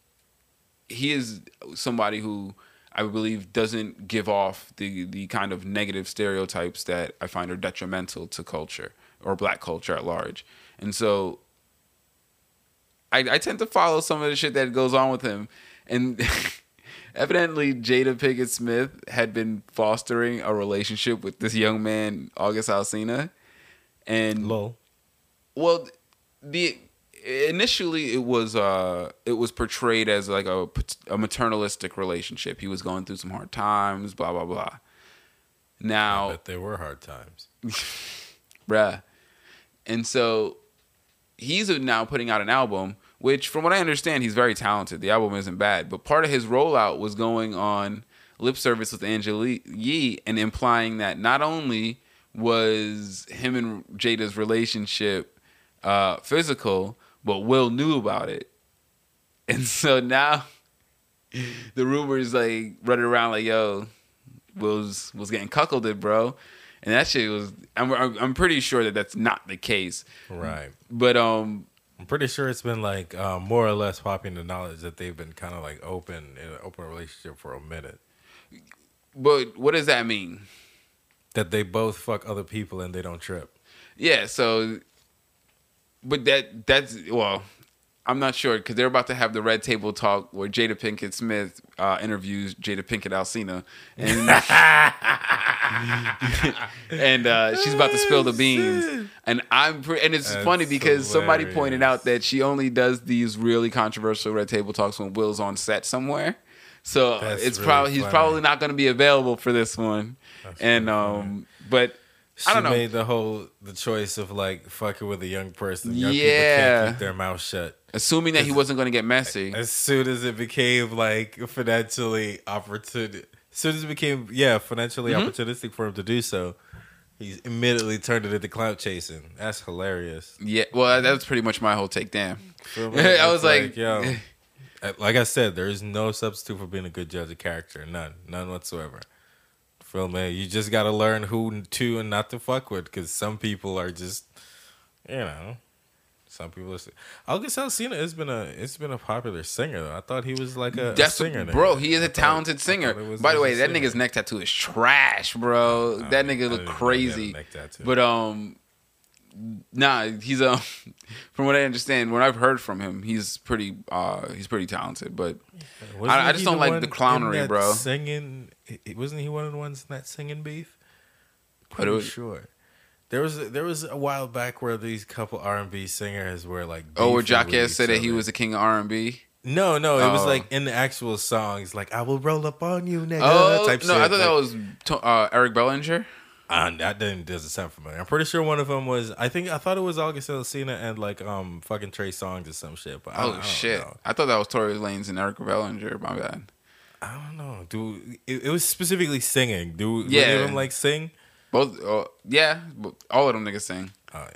he is somebody who I believe doesn't give off the the kind of negative stereotypes that I find are detrimental to culture or black culture at large. And so I, I tend to follow some of the shit that goes on with him. And *laughs* evidently Jada Pinkett Smith had been fostering a relationship with this young man, August Alsina. And Lol. well, the initially it was uh it was portrayed as like a, a maternalistic relationship. He was going through some hard times, blah blah blah. Now, But there were hard times. *laughs* bruh, and so he's now putting out an album. Which, from what I understand, he's very talented. The album isn't bad, but part of his rollout was going on lip service with Angela Yee and implying that not only was him and Jada's relationship uh, physical, but Will knew about it. And *laughs* so now the rumors like running around like, yo, Will's was getting cuckolded, bro. And that shit was I'm I'm pretty sure that that's not the case. Right. But um I'm pretty sure it's been like um, more or less popping the knowledge that they've been kind of like open in an open relationship for a minute. but what does that mean? That they both fuck other people and they don't trip. Yeah, so but that that's well, I'm not sure because they're about to have the red table talk where Jada Pinkett Smith uh, interviews Jada Pinkett Alsina, and *laughs* and uh, she's about to spill the *laughs* beans. And I'm pre- and it's That's funny because somebody pointed out that she only does these really controversial red table talks when Will's on set somewhere. So That's it's really probably he's probably not going to be available for this one. and really um, but She I don't know. made the whole the choice of like fucking with a young person. Young people Yeah. can't keep their mouth shut. assuming that he wasn't going to get messy. As soon as it became like financially opportun, as soon as it became yeah financially Mm-hmm. opportunistic for him to do so, he immediately turned it into clout chasing. That's hilarious. Yeah, well, that was pretty much my whole take. Damn? *laughs* *laughs* I was like, yo, *laughs* uh, like I said, there is no substitute for being a good judge of character. None, none whatsoever. Feel me? You just got to learn who to and not to fuck with, because some people are just, you know, some people. Are, August Alsina has been a it's been a popular singer though. I thought he was like a, a singer, bro. He is a talented singer. thought it was By the way, that singer. nigga's neck tattoo is trash, bro. That nigga look didn't know he had a crazy. But um, nah, he's a. *laughs* from what I understand, what I've heard from him, he's pretty uh, he's pretty talented. But I- I just don't like the clownery, bro. Singing, wasn't he one of the ones in that singing beef? Pretty was- sure. There was a, there was a while back where these couple R and B singers were like. oh, where each said that he was the king of R and B. No, no, it was Oh. like in the actual songs, like "I will roll up on you, nigga." Oh type no, shit. I thought that was uh, Eric Bellinger. Uh, that didn't doesn't sound familiar. I'm pretty sure one of them was. I think I thought it was August Alsina and like um fucking Trey Songz or some shit. But I, Oh I shit! know. I thought that was Tory Lanez and Eric Bellinger. My bad. I don't know. dude. it, it was specifically singing. Do yeah. Yeah. any of them like sing? Both, uh, yeah, all of them niggas sing. Uh,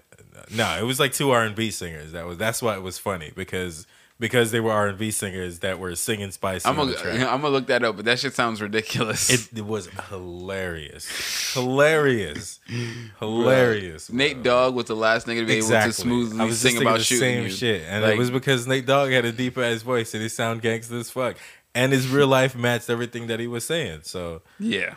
no, it was like two R and B singers. That was that's why it was funny because because they were R and B singers that were singing spicy. I'm gonna. *laughs* I'm gonna look that up, but that shit sounds ridiculous. It, it was hilarious, hilarious, *laughs* hilarious. Nate. Dogg was the last nigga to be able to I smoothly was just sing about the shooting same you. shit, and Like, it was because Nate Dogg had a deep ass voice and he sound gangster as fuck, and his real life matched everything that he was saying. So yeah.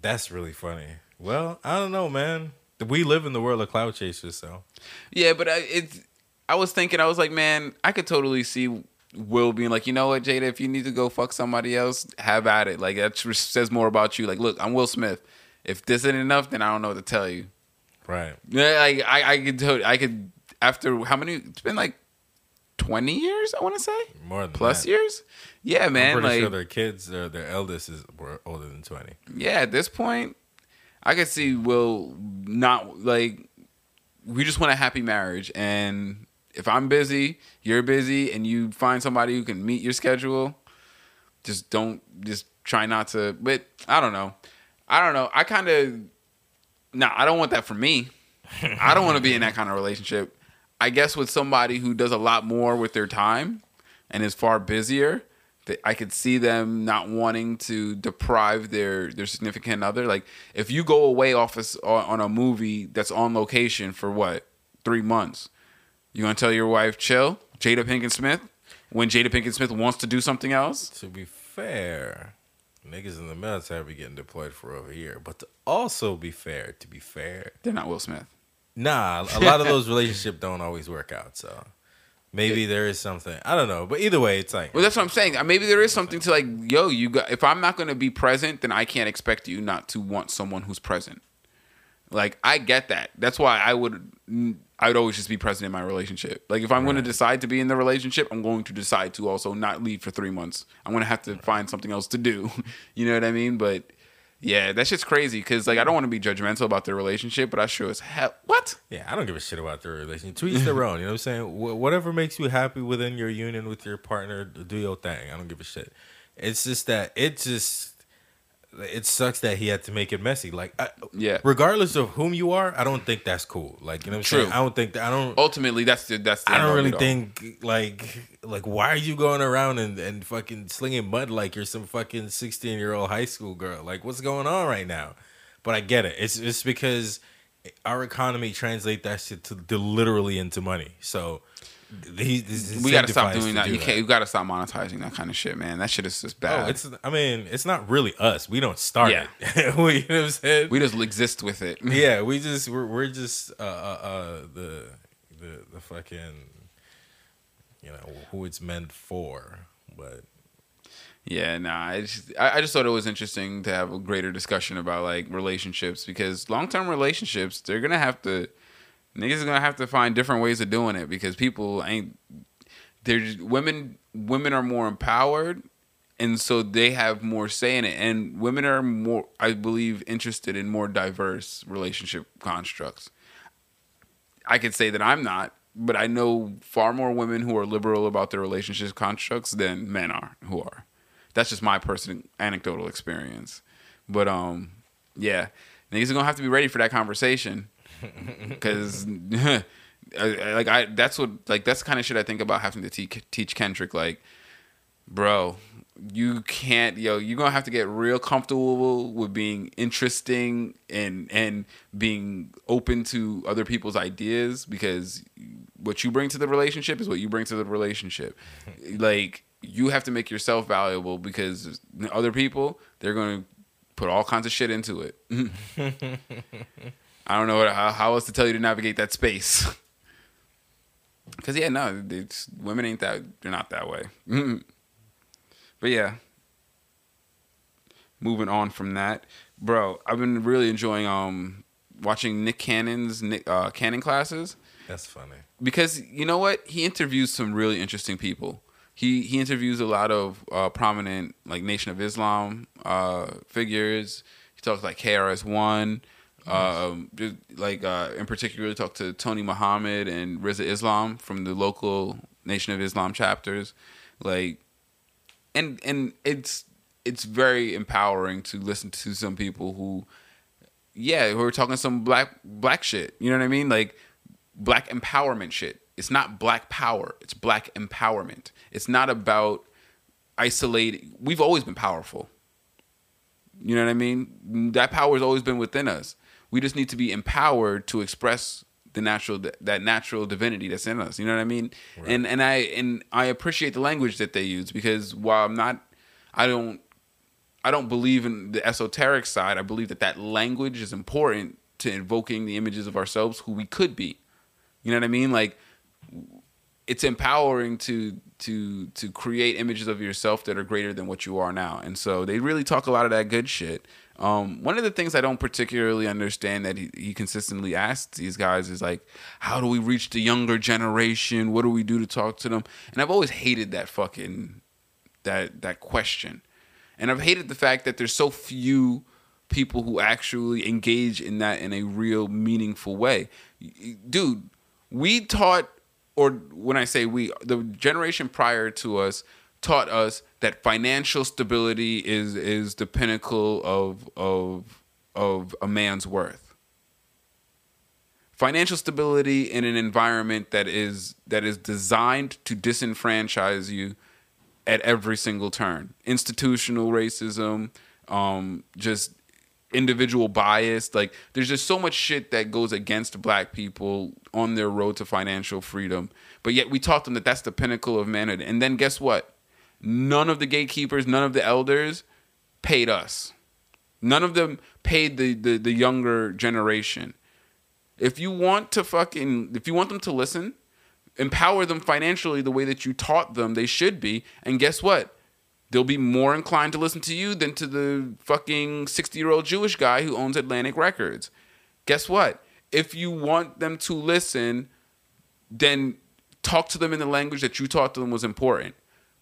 that's really funny. Well, I don't know, man. We live in the world of cloud chasers, so Yeah, but I, it's. I was thinking, I was like, man, I could totally see Will being like, you know what, Jada, if you need to go fuck somebody else, have at it. Like that says more about you. Like, look, I'm Will Smith. If this ain't enough, then I don't know what to tell you. right. Yeah, like I, I could, totally, I could. After how many? It's been like twenty years. I want to say More than plus that. years. Yeah, man. I'm pretty like, sure their kids or their eldest is were older than twenty. yeah, at this point, I could see Will not like. We just want a happy marriage, and if I'm busy, you're busy, and you find somebody who can meet your schedule, just don't just try not to. But I don't know. I don't know. I kind of. Nah, I don't want that for me. I don't want to be in that *laughs* kind of relationship. I guess with somebody who does a lot more with their time and is far busier, that I could see them not wanting to deprive their their significant other. Like if you go away off on a movie that's on location for what three months, you gonna tell your wife chill, Jada Pinkett Smith, when Jada Pinkett Smith wants to do something else? To be fair, niggas in the military be getting deployed for over a year. But to also be fair, to be fair, They're not Will Smith. nah, a lot of those relationships don't always work out. So maybe there is something. I don't know. But either way, it's like Well, that's what I'm saying. Uh, maybe there is something to like, yo, you got. If I'm not going to be present, then I can't expect you not to want someone who's present. Like I get that. That's why I would. I would always just be present in my relationship. Like if I'm going to decide to be in the relationship, I'm going to decide to also not leave for three months. I'm going to have to find something else to do. *laughs* you know what I mean? But yeah, that's just crazy because like I don't want to be judgmental about their relationship, but I sure as hell what. Yeah, I don't give a shit about their relationship. To each their own. You know what I'm saying? Wh- whatever makes you happy within your union with your partner, do your thing. I don't give a shit. It's just that it just it sucks that he had to make it messy. Like, I, Yeah. regardless of whom you are, I don't think that's cool. Like, you know what I'm True. saying? I don't think that. I don't. Ultimately, that's the that's. The I don't really think like like why are you going around and, and fucking slinging mud like you're some fucking sixteen year old high school girl? Like what's going on right now? But I get it. It's it's because our economy translate that shit to, to literally into money. So he, he's we got to stop doing to that. do You can't. You got to stop monetizing that kind of shit, man. That shit is just bad. Oh, it's. I mean, it's not really us. We don't start Yeah. it. *laughs* you know what I'm saying? we just exist with it. *laughs* yeah, we just we're we're just uh uh, uh the the the fucking you know who it's meant for, but Yeah, nah. I just, I, I just thought it was interesting to have a greater discussion about like relationships because long term relationships they're gonna have to niggas are gonna have to find different ways of doing it because people ain't they're women women are more empowered and so they have more say in it and women are more I believe interested in more diverse relationship constructs. I could say that I'm not, but I know far more women who are liberal about their relationship constructs than men are who are. That's just my personal anecdotal experience. But um, yeah, niggas are gonna have to be ready for that conversation because. *laughs* like I, that's what like that's the kind of shit I think about having to teach teach Kendrick. Like, bro, you can't, yo, you're gonna have to get real comfortable with being interesting and and being open to other people's ideas because what you bring to the relationship is what you bring to the relationship. *laughs* like, you have to make yourself valuable because other people they're gonna put all kinds of shit into it. *laughs* I don't know what, how, how else to tell you to navigate that space. *laughs* Cause yeah, no, it's, women ain't that. They're not that way. but yeah, moving on from that, bro. I've been really enjoying um watching Nick Cannon's Nick uh, Cannon classes that's funny. because you know what? He interviews some really interesting people. He he interviews a lot of uh, prominent like Nation of Islam uh, figures. He talks like KRS One. Um, just, like uh, in particular, talked to Tony Muhammad and Rizza Islam from the local Nation of Islam chapters. Like, and and it's it's very empowering to listen to some people who, yeah, who are talking some black black shit. You know what I mean? Like black empowerment shit. it's not black power, it's black empowerment. It's not about isolating. We've always been powerful. You know what I mean? That power has always been within us. We just need to be empowered to express the natural that natural divinity that's in us. You know what I mean? Right. And and I and I appreciate the language that they use because while I'm not, I don't, I don't believe in the esoteric side. I believe that that language is important to invoking the images of ourselves who we could be. You know what I mean? Like it's empowering to to to create images of yourself that are greater than what you are now. And so they really talk a lot of that good shit. Um, one of the things I don't particularly understand that he, he consistently asks these guys is like, how do we reach the younger generation? What do we do to talk to them? And I've always hated that fucking that that question. And I've hated the fact that there's so few people who actually engage in that in a real meaningful way. Dude, we taught or when I say we, the generation prior to us taught us that financial stability is is the pinnacle of of of a man's worth. Financial stability in an environment that is that is designed to disenfranchise you at every single turn. Institutional racism, um, just individual bias. Like there's just so much shit that goes against black people on their road to financial freedom. But yet we taught them that that's the pinnacle of manhood. And then guess what? None of the gatekeepers, none of the elders paid us. None of them paid the, the, the younger generation. If you want to fucking, if you want them to listen, empower them financially the way that you taught them they should be. And guess what? They'll be more inclined to listen to you than to the fucking 60 year old Jewish guy who owns Atlantic Records. Guess what? If you want them to listen, then talk to them in the language that you taught to them was important.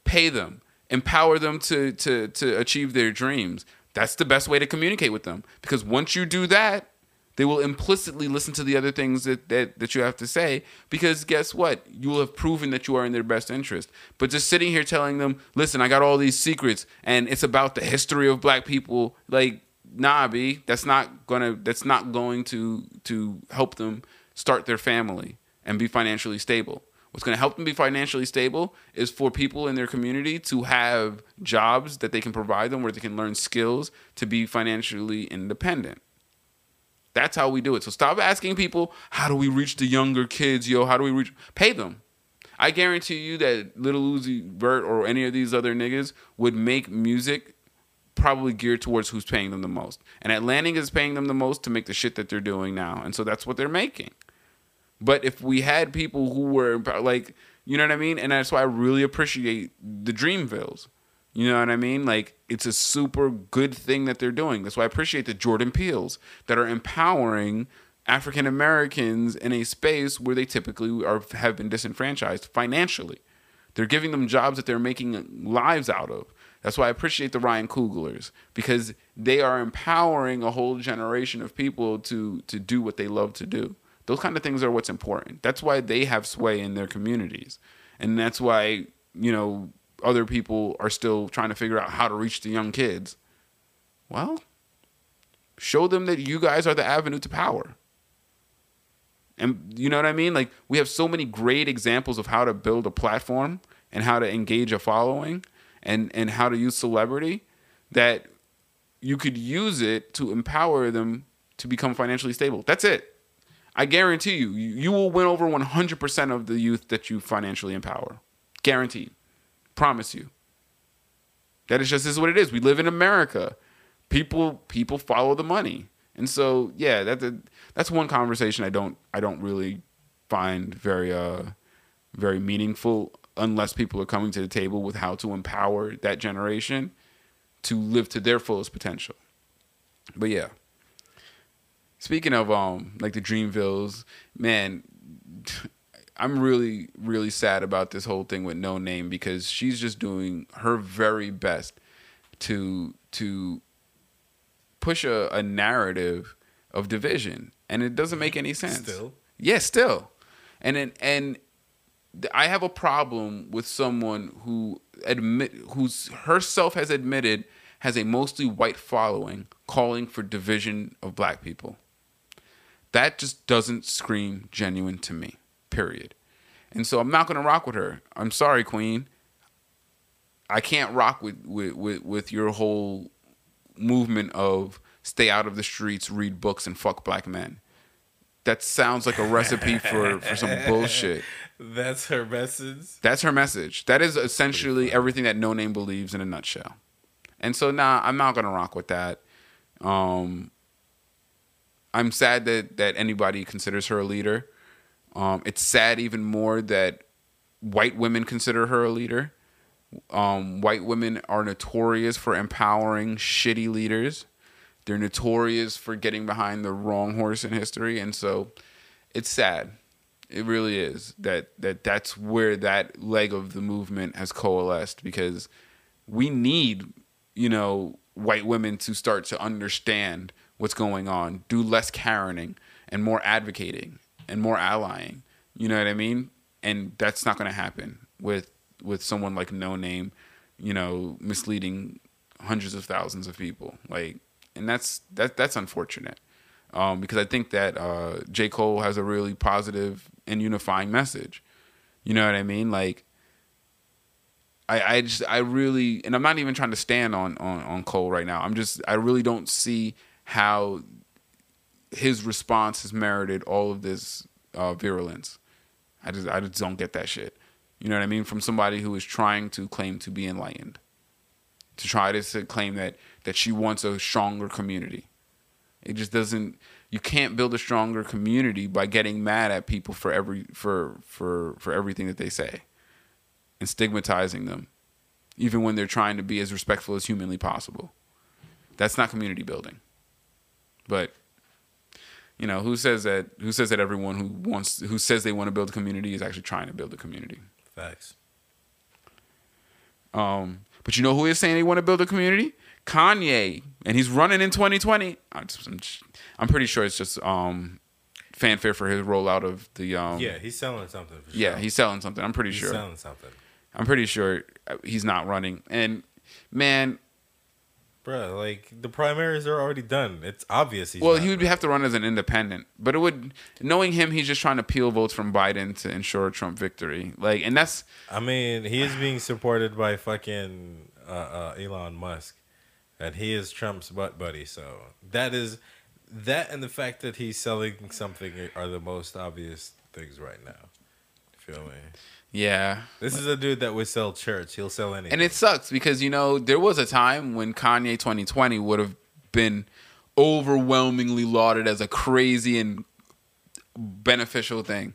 Pay them, empower them to, to, to achieve their dreams. That's the best way to communicate with them. Because once you do that, they will implicitly listen to the other things that, that, that you have to say because guess what? You will have proven that you are in their best interest. But just sitting here telling them, listen, I got all these secrets and it's about the history of black people, like, nah, B, that's not gonna that's not going to to help them start their family and be financially stable. What's going to help them be financially stable is for people in their community to have jobs that they can provide them where they can learn skills to be financially independent. That's how we do it. So stop asking people, how do we reach the younger kids, yo? How do we reach? Pay them. I guarantee you that Lil Uzi Vert or any of these other niggas would make music probably geared towards who's paying them the most. And Atlantic is paying them the most to make the shit that they're doing now. And so that's what they're making. But if we had people who were like, you know what I mean? And that's why I really appreciate the Dreamvilles. You know what I mean? Like it's a super good thing that they're doing. That's why I appreciate the Jordan Peeles that are empowering African Americans in a space where they typically are have been disenfranchised financially. They're giving them jobs that they're making lives out of. That's why I appreciate the Ryan Cooglers because they are empowering a whole generation of people to to do what they love to do. Those kind of things are what's important. That's why they have sway in their communities. And that's why, you know, other people are still trying to figure out how to reach the young kids. Well, show them that you guys are the avenue to power. And you know what I mean? Like we have so many great examples of how to build a platform and how to engage a following and and how to use celebrity that you could use it to empower them to become financially stable. That's it. I guarantee you, you will win over 100% of the youth that you financially empower. Guaranteed. Promise you. That is just is what it is. We live in America. People people follow the money. And so yeah, that that's one conversation I don't I don't really find very uh very meaningful unless people are coming to the table with how to empower that generation to live to their fullest potential. But yeah. Speaking of um like the Dreamvilles, man, I'm really, really sad about this whole thing with Noname because she's just doing her very best to to push a, a narrative of division, and it doesn't make any sense. Still, yeah, still, and and and I have a problem with someone who admit who's herself has admitted has a mostly white following calling for division of black people. That just doesn't scream genuine to me period. And so I'm not gonna rock with her. I'm sorry, Queen. I can't rock with with with, with your whole movement of stay out of the streets, read books, and fuck black men. That sounds like a recipe for for some *laughs* bullshit. That's her message. That's her message. That is essentially everything that Noname believes in a nutshell. And so nah, I'm not gonna rock with that. Um, I'm sad that that anybody considers her a leader. Um, it's sad even more that white women consider her a leader. Um, white women are notorious for empowering shitty leaders. They're notorious for getting behind the wrong horse in history, and so it's sad. It really is that that that's where that leg of the movement has coalesced because we need, you know, white women to start to understand what's going on, do less caroning and more advocating and more allying. You know what I mean? And that's not going to happen with with someone like Noname, you know, misleading hundreds of thousands of people. Like, and that's that that's unfortunate. Um, because I think that uh, J. Cole has a really positive and unifying message. You know what I mean? Like, I, I just, I really, and I'm not even trying to stand on, on, on Cole right now. I'm just, I really don't see how his response has merited all of this uh, virulence. I just, I just don't get that shit. You know what I mean? From somebody who is trying to claim to be enlightened, to try to claim that that she wants a stronger community. It just doesn't. You can't build a stronger community by getting mad at people for every for for for everything that they say, and stigmatizing them, even when they're trying to be as respectful as humanly possible. That's not community building. But you know who says that? Who says that everyone who wants who says they want to build a community is actually trying to build a community? Facts. Um, but you know who is saying they want to build a community? Kanye, and he's running in 2020. I'm, just, I'm pretty sure it's just um, fanfare for his rollout of the. Um, yeah, he's selling something. yeah, he's selling something. I'm pretty he's sure. selling something. I'm pretty sure he's not running. And man, Bruh, like the primaries are already done. It's obvious. He's well, not he would have to run as an independent, but it would. Knowing him, he's just trying to peel votes from Biden to ensure Trump victory. Like, and that's I mean, he is being supported by fucking uh, uh, Elon Musk, and he is Trump's butt buddy. So that is that, and the fact that he's selling something are the most obvious things right now. Feel me? Yeah. This is a dude that would sell church. He'll sell anything. And it sucks because you know there was a time when Kanye 2020 would have been overwhelmingly lauded as a crazy and beneficial thing.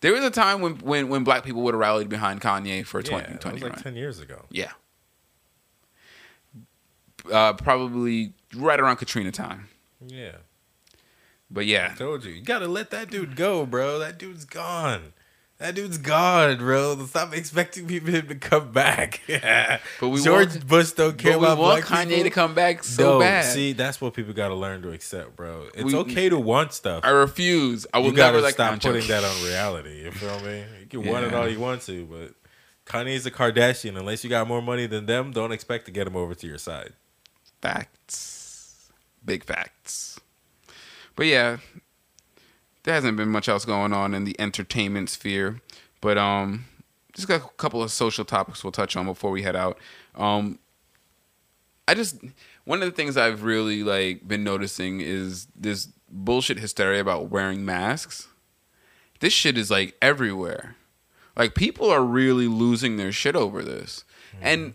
There was a time when when, when black people would have rallied behind Kanye for yeah, 2020. that was like ten years ago. yeah. Uh, probably right around Katrina time. Yeah, But yeah, I told you, you gotta let that dude go, bro. That dude's gone. That dude's gone, bro. Stop expecting people to come back. *laughs* But we George want- Bush don't care but we want Kanye people. to come back so No, bad. See, that's what people got to learn to accept, bro. It's We- okay to want stuff. I refuse. I will you gotta never like stop putting *laughs* that on reality. You feel me? You can want it all you want to, but Kanye's a Kardashian. Unless you got more money than them, don't expect to get him over to your side. Facts. Big facts. But yeah, there hasn't been much else going on in the entertainment sphere. But um just got a couple of social topics we'll touch on before we head out. Um I just one of the things I've really like been noticing is this bullshit hysteria about wearing masks. This shit is like everywhere. Like people are really losing their shit over this. And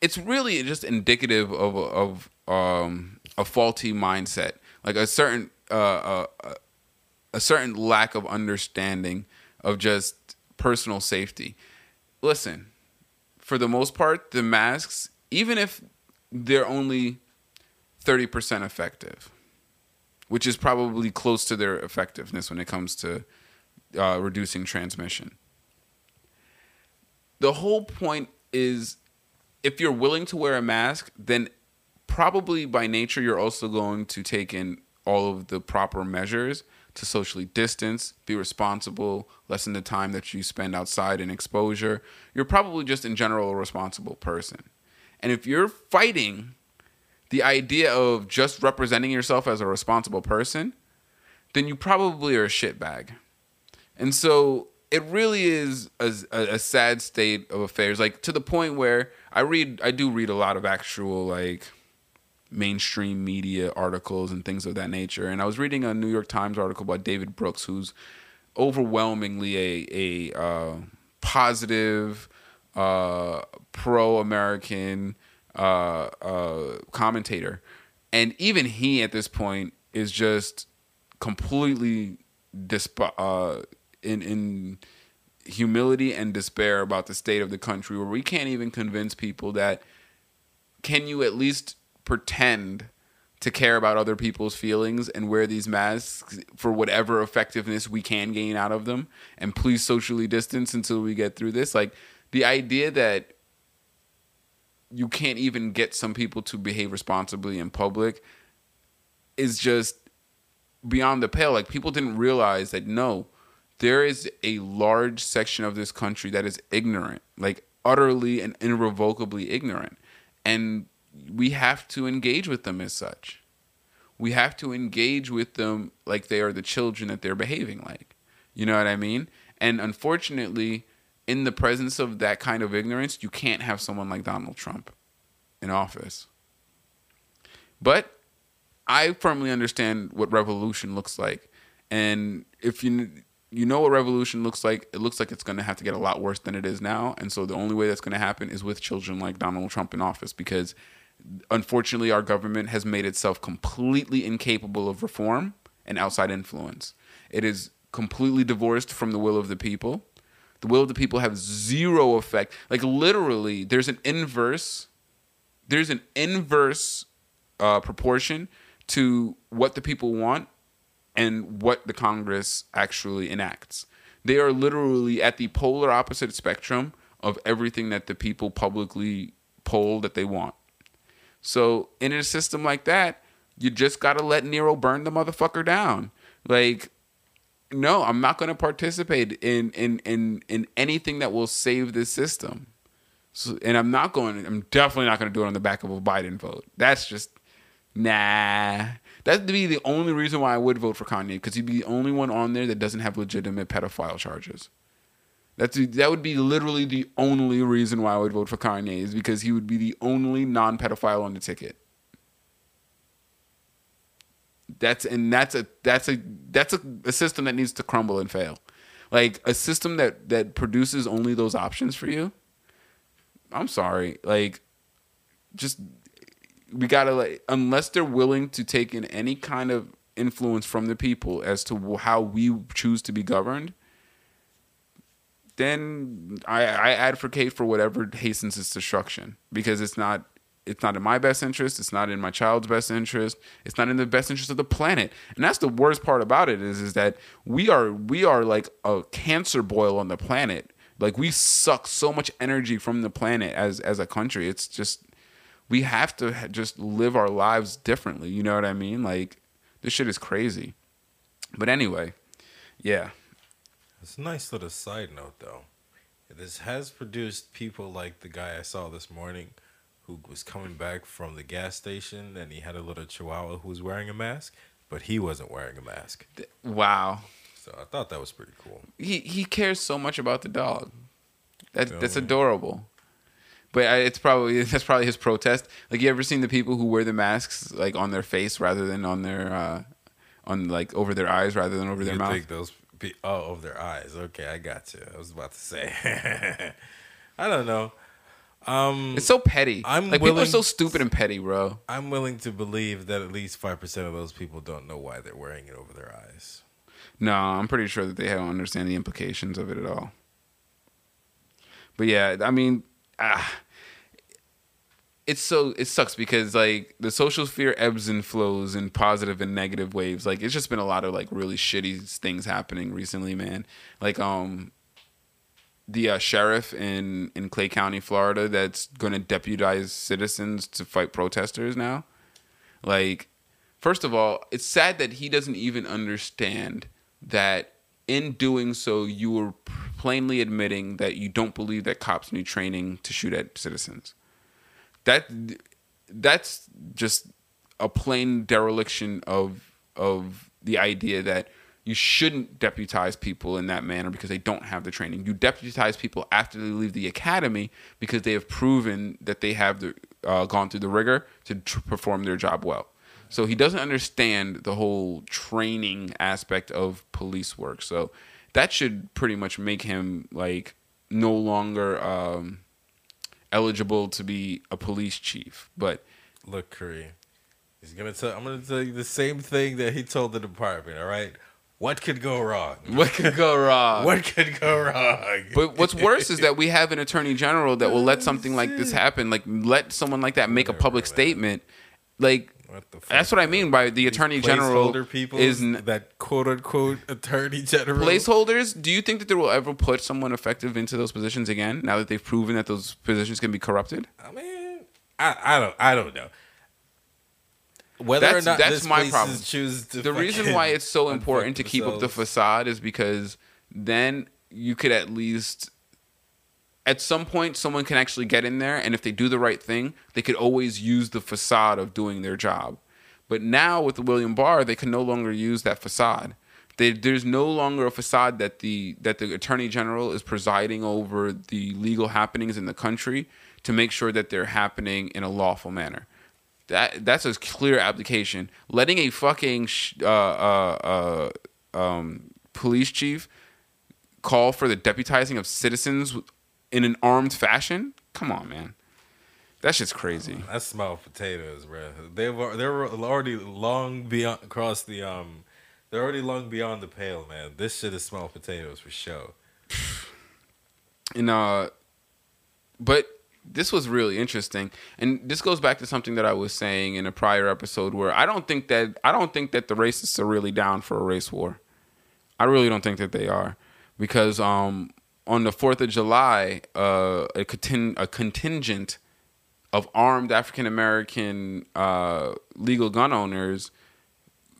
it's really just indicative of of um, a faulty mindset, like a certain uh, uh, a certain lack of understanding of just personal safety. Listen, for the most part, the masks, even if they're only thirty percent effective, which is probably close to their effectiveness when it comes to uh, reducing transmission. The whole point is if you're willing to wear a mask, then probably by nature you're also going to take in all of the proper measures to socially distance, be responsible, lessen the time that you spend outside in exposure. You're probably just in general a responsible person. And if you're fighting the idea of just representing yourself as a responsible person, then you probably are a shitbag. And so it really is a, a, a sad state of affairs. Like to the point where I read, I do read a lot of actual like mainstream media articles and things of that nature. And I was reading a New York Times article by David Brooks, who's overwhelmingly a a uh, positive, uh, pro American uh, uh, commentator, and even he at this point is just completely disp- uh, in in humility and despair about the state of the country, where we can't even convince people that can you at least pretend to care about other people's feelings and wear these masks for whatever effectiveness we can gain out of them. And please socially distance until we get through this. Like the idea that you can't even get some people to behave responsibly in public is just beyond the pale. Like people didn't realize that no there is a large section of this country that is ignorant like utterly and irrevocably ignorant. And we have to engage with them as such. We have to engage with them like they are the children that they're behaving like. You know what I mean? And unfortunately, in the presence of that kind of ignorance, you can't have someone like Donald Trump in office. But I firmly understand what revolution looks like. And if you you know what revolution looks like, it looks like it's going to have to get a lot worse than it is now. And so the only way that's going to happen is with children like Donald Trump in office because unfortunately, our government has made itself completely incapable of reform and outside influence. It is completely divorced from the will of the people. The will of the people have zero effect. Like literally, there's an inverse. There's an inverse uh, proportion to what the people want and what the Congress actually enacts. They are literally at the polar opposite spectrum of everything that the people publicly poll that they want. So in a system like that, you just gotta let Nero burn the motherfucker down. Like, no, I'm not gonna participate in in in in anything that will save this system. So, and I'm not going. I'm definitely not going to do it on the back of a Biden vote. That's just nah. That'd be the only reason why I would vote for Kanye because he'd be the only one on there that doesn't have legitimate pedophile charges. That's that would be literally the only reason why I would vote for Kanye is because he would be the only non-pedophile on the ticket. That's and that's a that's a that's a, a system that needs to crumble and fail. Like a system that that produces only those options for you. I'm sorry. Like just we got to like unless they're willing to take in any kind of influence from the people as to how we choose to be governed then I, I advocate for whatever hastens its destruction because it's not it's not in my best interest it's not in my child's best interest it's not in the best interest of the planet. And that's the worst part about it is is that we are we are like a cancer boil on the planet. Like we suck so much energy from the planet as as a country. It's just we have to just live our lives differently. You know what i mean? Like this shit is crazy. But anyway yeah it's a nice little side note, though. This has produced people like the guy I saw this morning who was coming back from the gas station and he had a little chihuahua who was wearing a mask, but he wasn't wearing a mask. Wow. So I thought that was pretty cool. He he cares so much about the dog. That's that's adorable. But it's probably *laughs* that's probably his protest. Like you ever seen the people who wear the masks like on their face rather than on their uh on like over their eyes rather than over their you mouth? Think those be, oh, over their eyes. Okay, I got you. I was about to say. *laughs* I don't know. Um, it's so petty. I'm like willing, people are so stupid and petty, bro. I'm willing to believe that at least five percent of those people don't know why they're wearing it over their eyes. No, I'm pretty sure that they don't understand the implications of it at all. But yeah, I mean, ah, it's so it sucks because like the social sphere ebbs and flows in positive and negative waves. Like it's just been a lot of like really shitty things happening recently, man. Like um the uh, sheriff in in Clay County, Florida, that's going to deputize citizens to fight protesters now. Like, first of all, it's sad that he doesn't even understand that in doing so, you were plainly admitting that you don't believe that cops need training to shoot at citizens that that's just a plain dereliction of of the idea that you shouldn't deputize people in that manner because they don't have the training. You deputize people after they leave the academy because they have proven that they have the, uh, gone through the rigor to tr- perform their job well. So he doesn't understand the whole training aspect of police work. So that should pretty much make him like no longer um, eligible to be a police chief. But Look, Curry, he's gonna tell. I'm gonna tell you the same thing that he told the department. All right, what could go wrong? *laughs* what could go wrong? What could go wrong? But what's *laughs* worse is that we have an attorney general that will let oh, something like this happen, like let someone like that make a public statement. Like What the fuck? that's what I mean by the attorney general people is n- that quote unquote attorney general placeholders. Do you think that they will ever put someone effective into those positions again? Now that they've proven that those positions can be corrupted. I mean, I, I don't I don't know. Whether That's- or not that's my problem. the reason why it's so *laughs* important to keep up the facade is because then you could at least at some point someone can actually get in there and if they do the right thing they could always use the facade of doing their job. But now with the william barr they can no longer use that facade. They, there's no longer a facade that the that the attorney general is presiding over the legal happenings in the country to make sure that they're happening in a lawful manner. That that's a clear application. Letting a fucking sh- uh, uh, uh, um, police chief call for the deputizing of citizens in an armed fashion. Come on, man. That shit's crazy. That's small potatoes, bro. They've they're already long beyond across the um. They're already long beyond the pale, man. This shit is small potatoes for sure. *sighs* And uh, but this was really interesting, and this goes back to something that I was saying in a prior episode, where I don't think that I don't think that the racists are really down for a race war. I really don't think that they are, because um, on the Fourth of July, uh, a, a contingent of armed African American uh, legal gun owners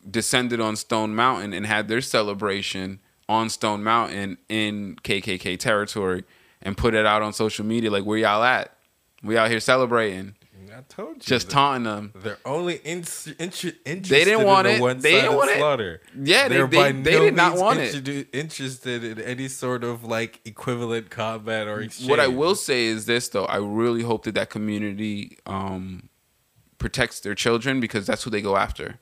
descended on Stone Mountain and had their celebration on Stone Mountain in KKK territory and put it out on social media like where y'all at? We out here celebrating, I told you. just taunting them. They're only in, inter, interested didn't want in it. the one They didn't want it. Yeah, they- They're they- by they no did not want it. Interested in any sort of like equivalent combat or exchange. What I will say is this though, I really hope that that community um, protects their children because that's who they go after.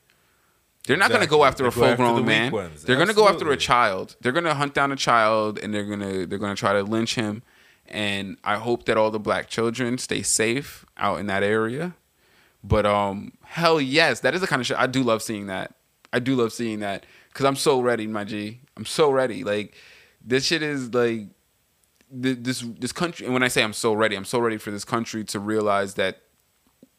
They're not going to go after They a full grown the man. They're going to go after a child. They're going to hunt down a child and they're going to they're going to try to lynch him. And I hope that all the black children stay safe out in that area. But um, hell yes, that is the kind of shit I do love seeing. That I do love seeing that because I'm so ready, my G. I'm so ready. Like this shit is like th- this this country. And when I say I'm so ready, I'm so ready for this country to realize that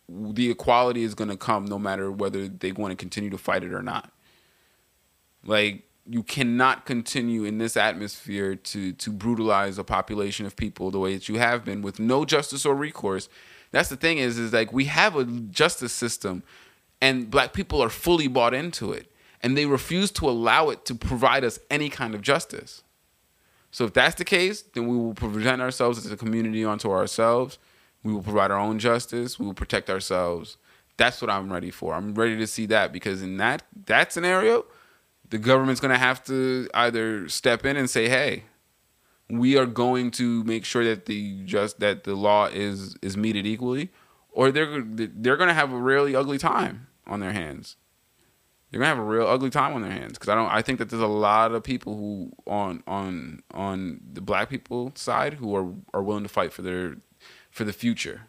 the equality is going to come no matter whether they want to continue to fight it or not. Like you cannot continue in this atmosphere to to brutalize a population of people the way that you have been with no justice or recourse. That's the thing is is like we have a justice system and black people are fully bought into it and they refuse to allow it to provide us any kind of justice. So if that's the case, then we will present ourselves as a community unto ourselves. We will provide our own justice. We will protect ourselves. That's what I'm ready for. I'm ready to see that because in that that scenario, the government's going to have to either step in and say, "Hey, we are going to make sure that the just that the law is is meted equally," or they're they're going to have a really ugly time on their hands. They're gonna have a real ugly time on their hands because I don't. I think that there's a lot of people who on on on the black people side who are are willing to fight for their for the future.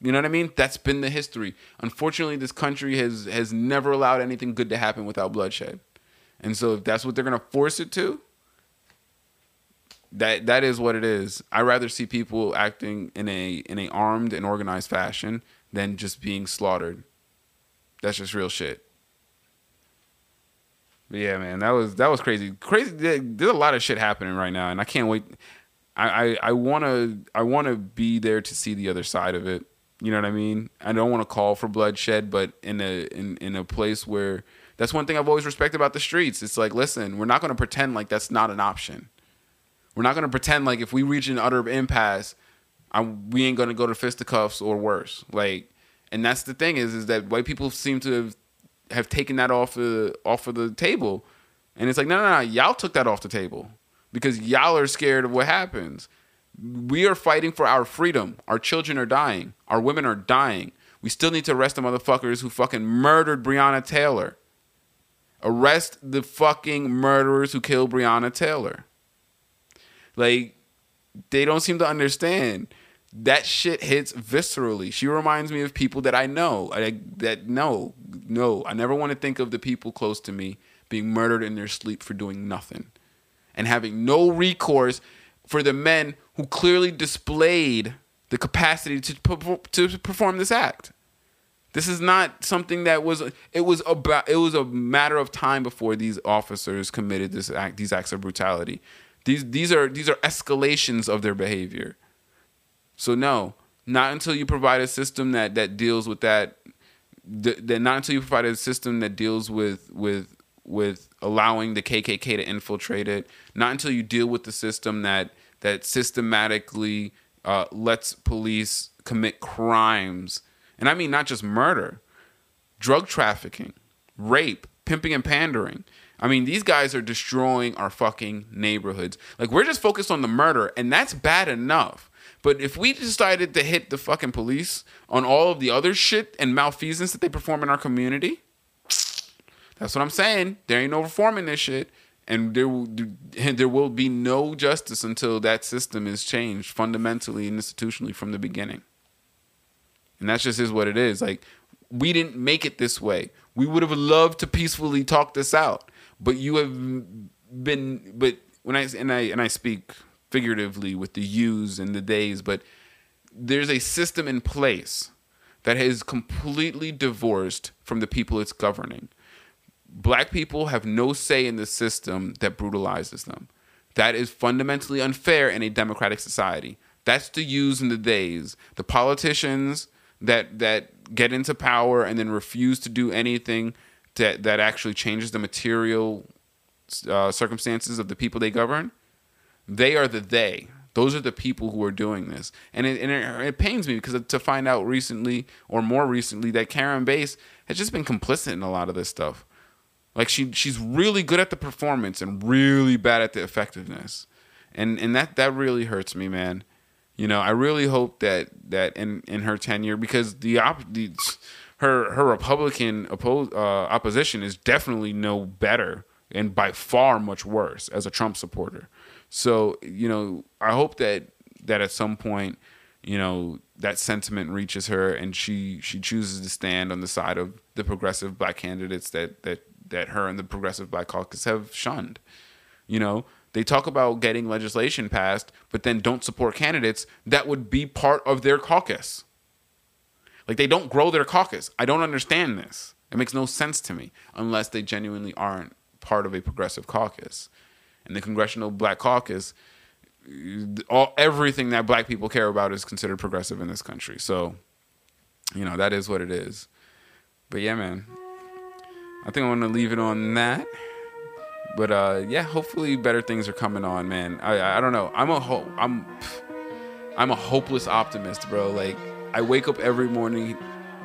You know what I mean? That's been the history. Unfortunately, this country has has never allowed anything good to happen without bloodshed. And so if that's what they're gonna force it to, that that is what it is. I rather see people acting in a in a armed and organized fashion than just being slaughtered. That's just real shit. But yeah, man, that was that was crazy. Crazy. There's a lot of shit happening right now, and I can't wait. I I, I wanna I wanna be there to see the other side of it. You know what I mean? I don't want to call for bloodshed, but in a in in a place where that's one thing I've always respected about the streets. It's like, listen, we're not gonna pretend like that's not an option. We're not gonna pretend like if we reach an utter impasse, I, we ain't gonna go to fisticuffs or worse. Like, and that's the thing is, is that white people seem to have have taken that off the off of the table, And it's like, no, no, no, y'all took that off the table because y'all are scared of what happens. We are fighting for our freedom. Our children are dying. Our women are dying. We still need to arrest the motherfuckers who fucking murdered Breonna Taylor. Arrest the fucking murderers who killed Breonna Taylor. Like, they don't seem to understand. That shit hits viscerally. She reminds me of people that I know. I, that no, no. I never want to think of the people close to me being murdered in their sleep for doing nothing and having no recourse for the men who clearly displayed the capacity to to perform this act. This is not something that was it was about it was a matter of time before these officers committed this act these acts of brutality. These these are these are escalations of their behavior. So no, not until you provide a system that that deals with that that not until you provide a system that deals with with with allowing the KKK to infiltrate it. Not until you deal with the system that that systematically uh, lets police commit crimes, and I mean not just murder, drug trafficking, rape, pimping and pandering. I mean, these guys are destroying our fucking neighborhoods. Like we're just focused on the murder, and that's bad enough. But if we decided to hit the fucking police on all of the other shit and malfeasance that they perform in our community, that's what I'm saying. There ain't no reform in this shit, and there and *laughs* there will be no justice until that system is changed fundamentally and institutionally from the beginning. And that's just is what it is. Like we didn't make it this way. We would have loved to peacefully talk this out, but you have been. But when I and I and I speak figuratively with the yous and the days, but there's a system in place that is completely divorced from the people it's governing black people have no say in the system that brutalizes them. That is fundamentally unfair in a democratic society. That's the use and the days. The politicians that that get into power and then refuse to do anything that that actually changes the material uh, circumstances of the people they govern. They are the they. Those are the people who are doing this, and it, and it, it pains me because to find out recently or more recently that Karen Bass has just been complicit in a lot of this stuff. Like she she's really good at the performance and really bad at the effectiveness. And and that that really hurts me, man. You know, I really hope that that in in her tenure because the op the, her her Republican oppose, uh, opposition is definitely no better and by far much worse as a Trump supporter. So, you know, I hope that that at some point, you know, that sentiment reaches her and she she chooses to stand on the side of the progressive black candidates that that that her and the Progressive Black Caucus have shunned. You know, they talk about getting legislation passed, but then don't support candidates that would be part of their caucus. Like they don't grow their caucus. I don't understand this. It makes no sense to me unless they genuinely aren't part of a progressive caucus. And the Congressional Black Caucus, all everything that black people care about is considered progressive in this country. So, you know, that is what it is. But yeah, man. I think I want to leave it on that. But uh, yeah, hopefully better things are coming on, man. I I don't know. I'm a ho- I'm I'm a hopeless optimist, bro. Like I wake up every morning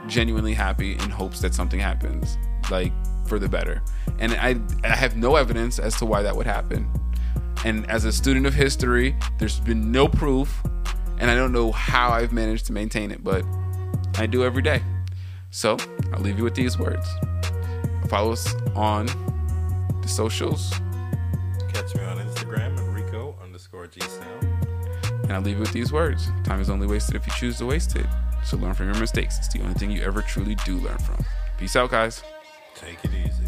genuinely happy in hopes that something happens, like for the better. And I I have no evidence as to why that would happen. And as a student of history, there's been no proof, and I don't know how I've managed to maintain it, but I do every day. So I'll leave you with these words. Follow us on the socials. Catch me on Instagram at Rico underscore G Sound. And I'll leave you with these words Time is only wasted if you choose to waste it. So learn from your mistakes. It's the only thing you ever truly do learn from. Peace out, guys. Take it easy.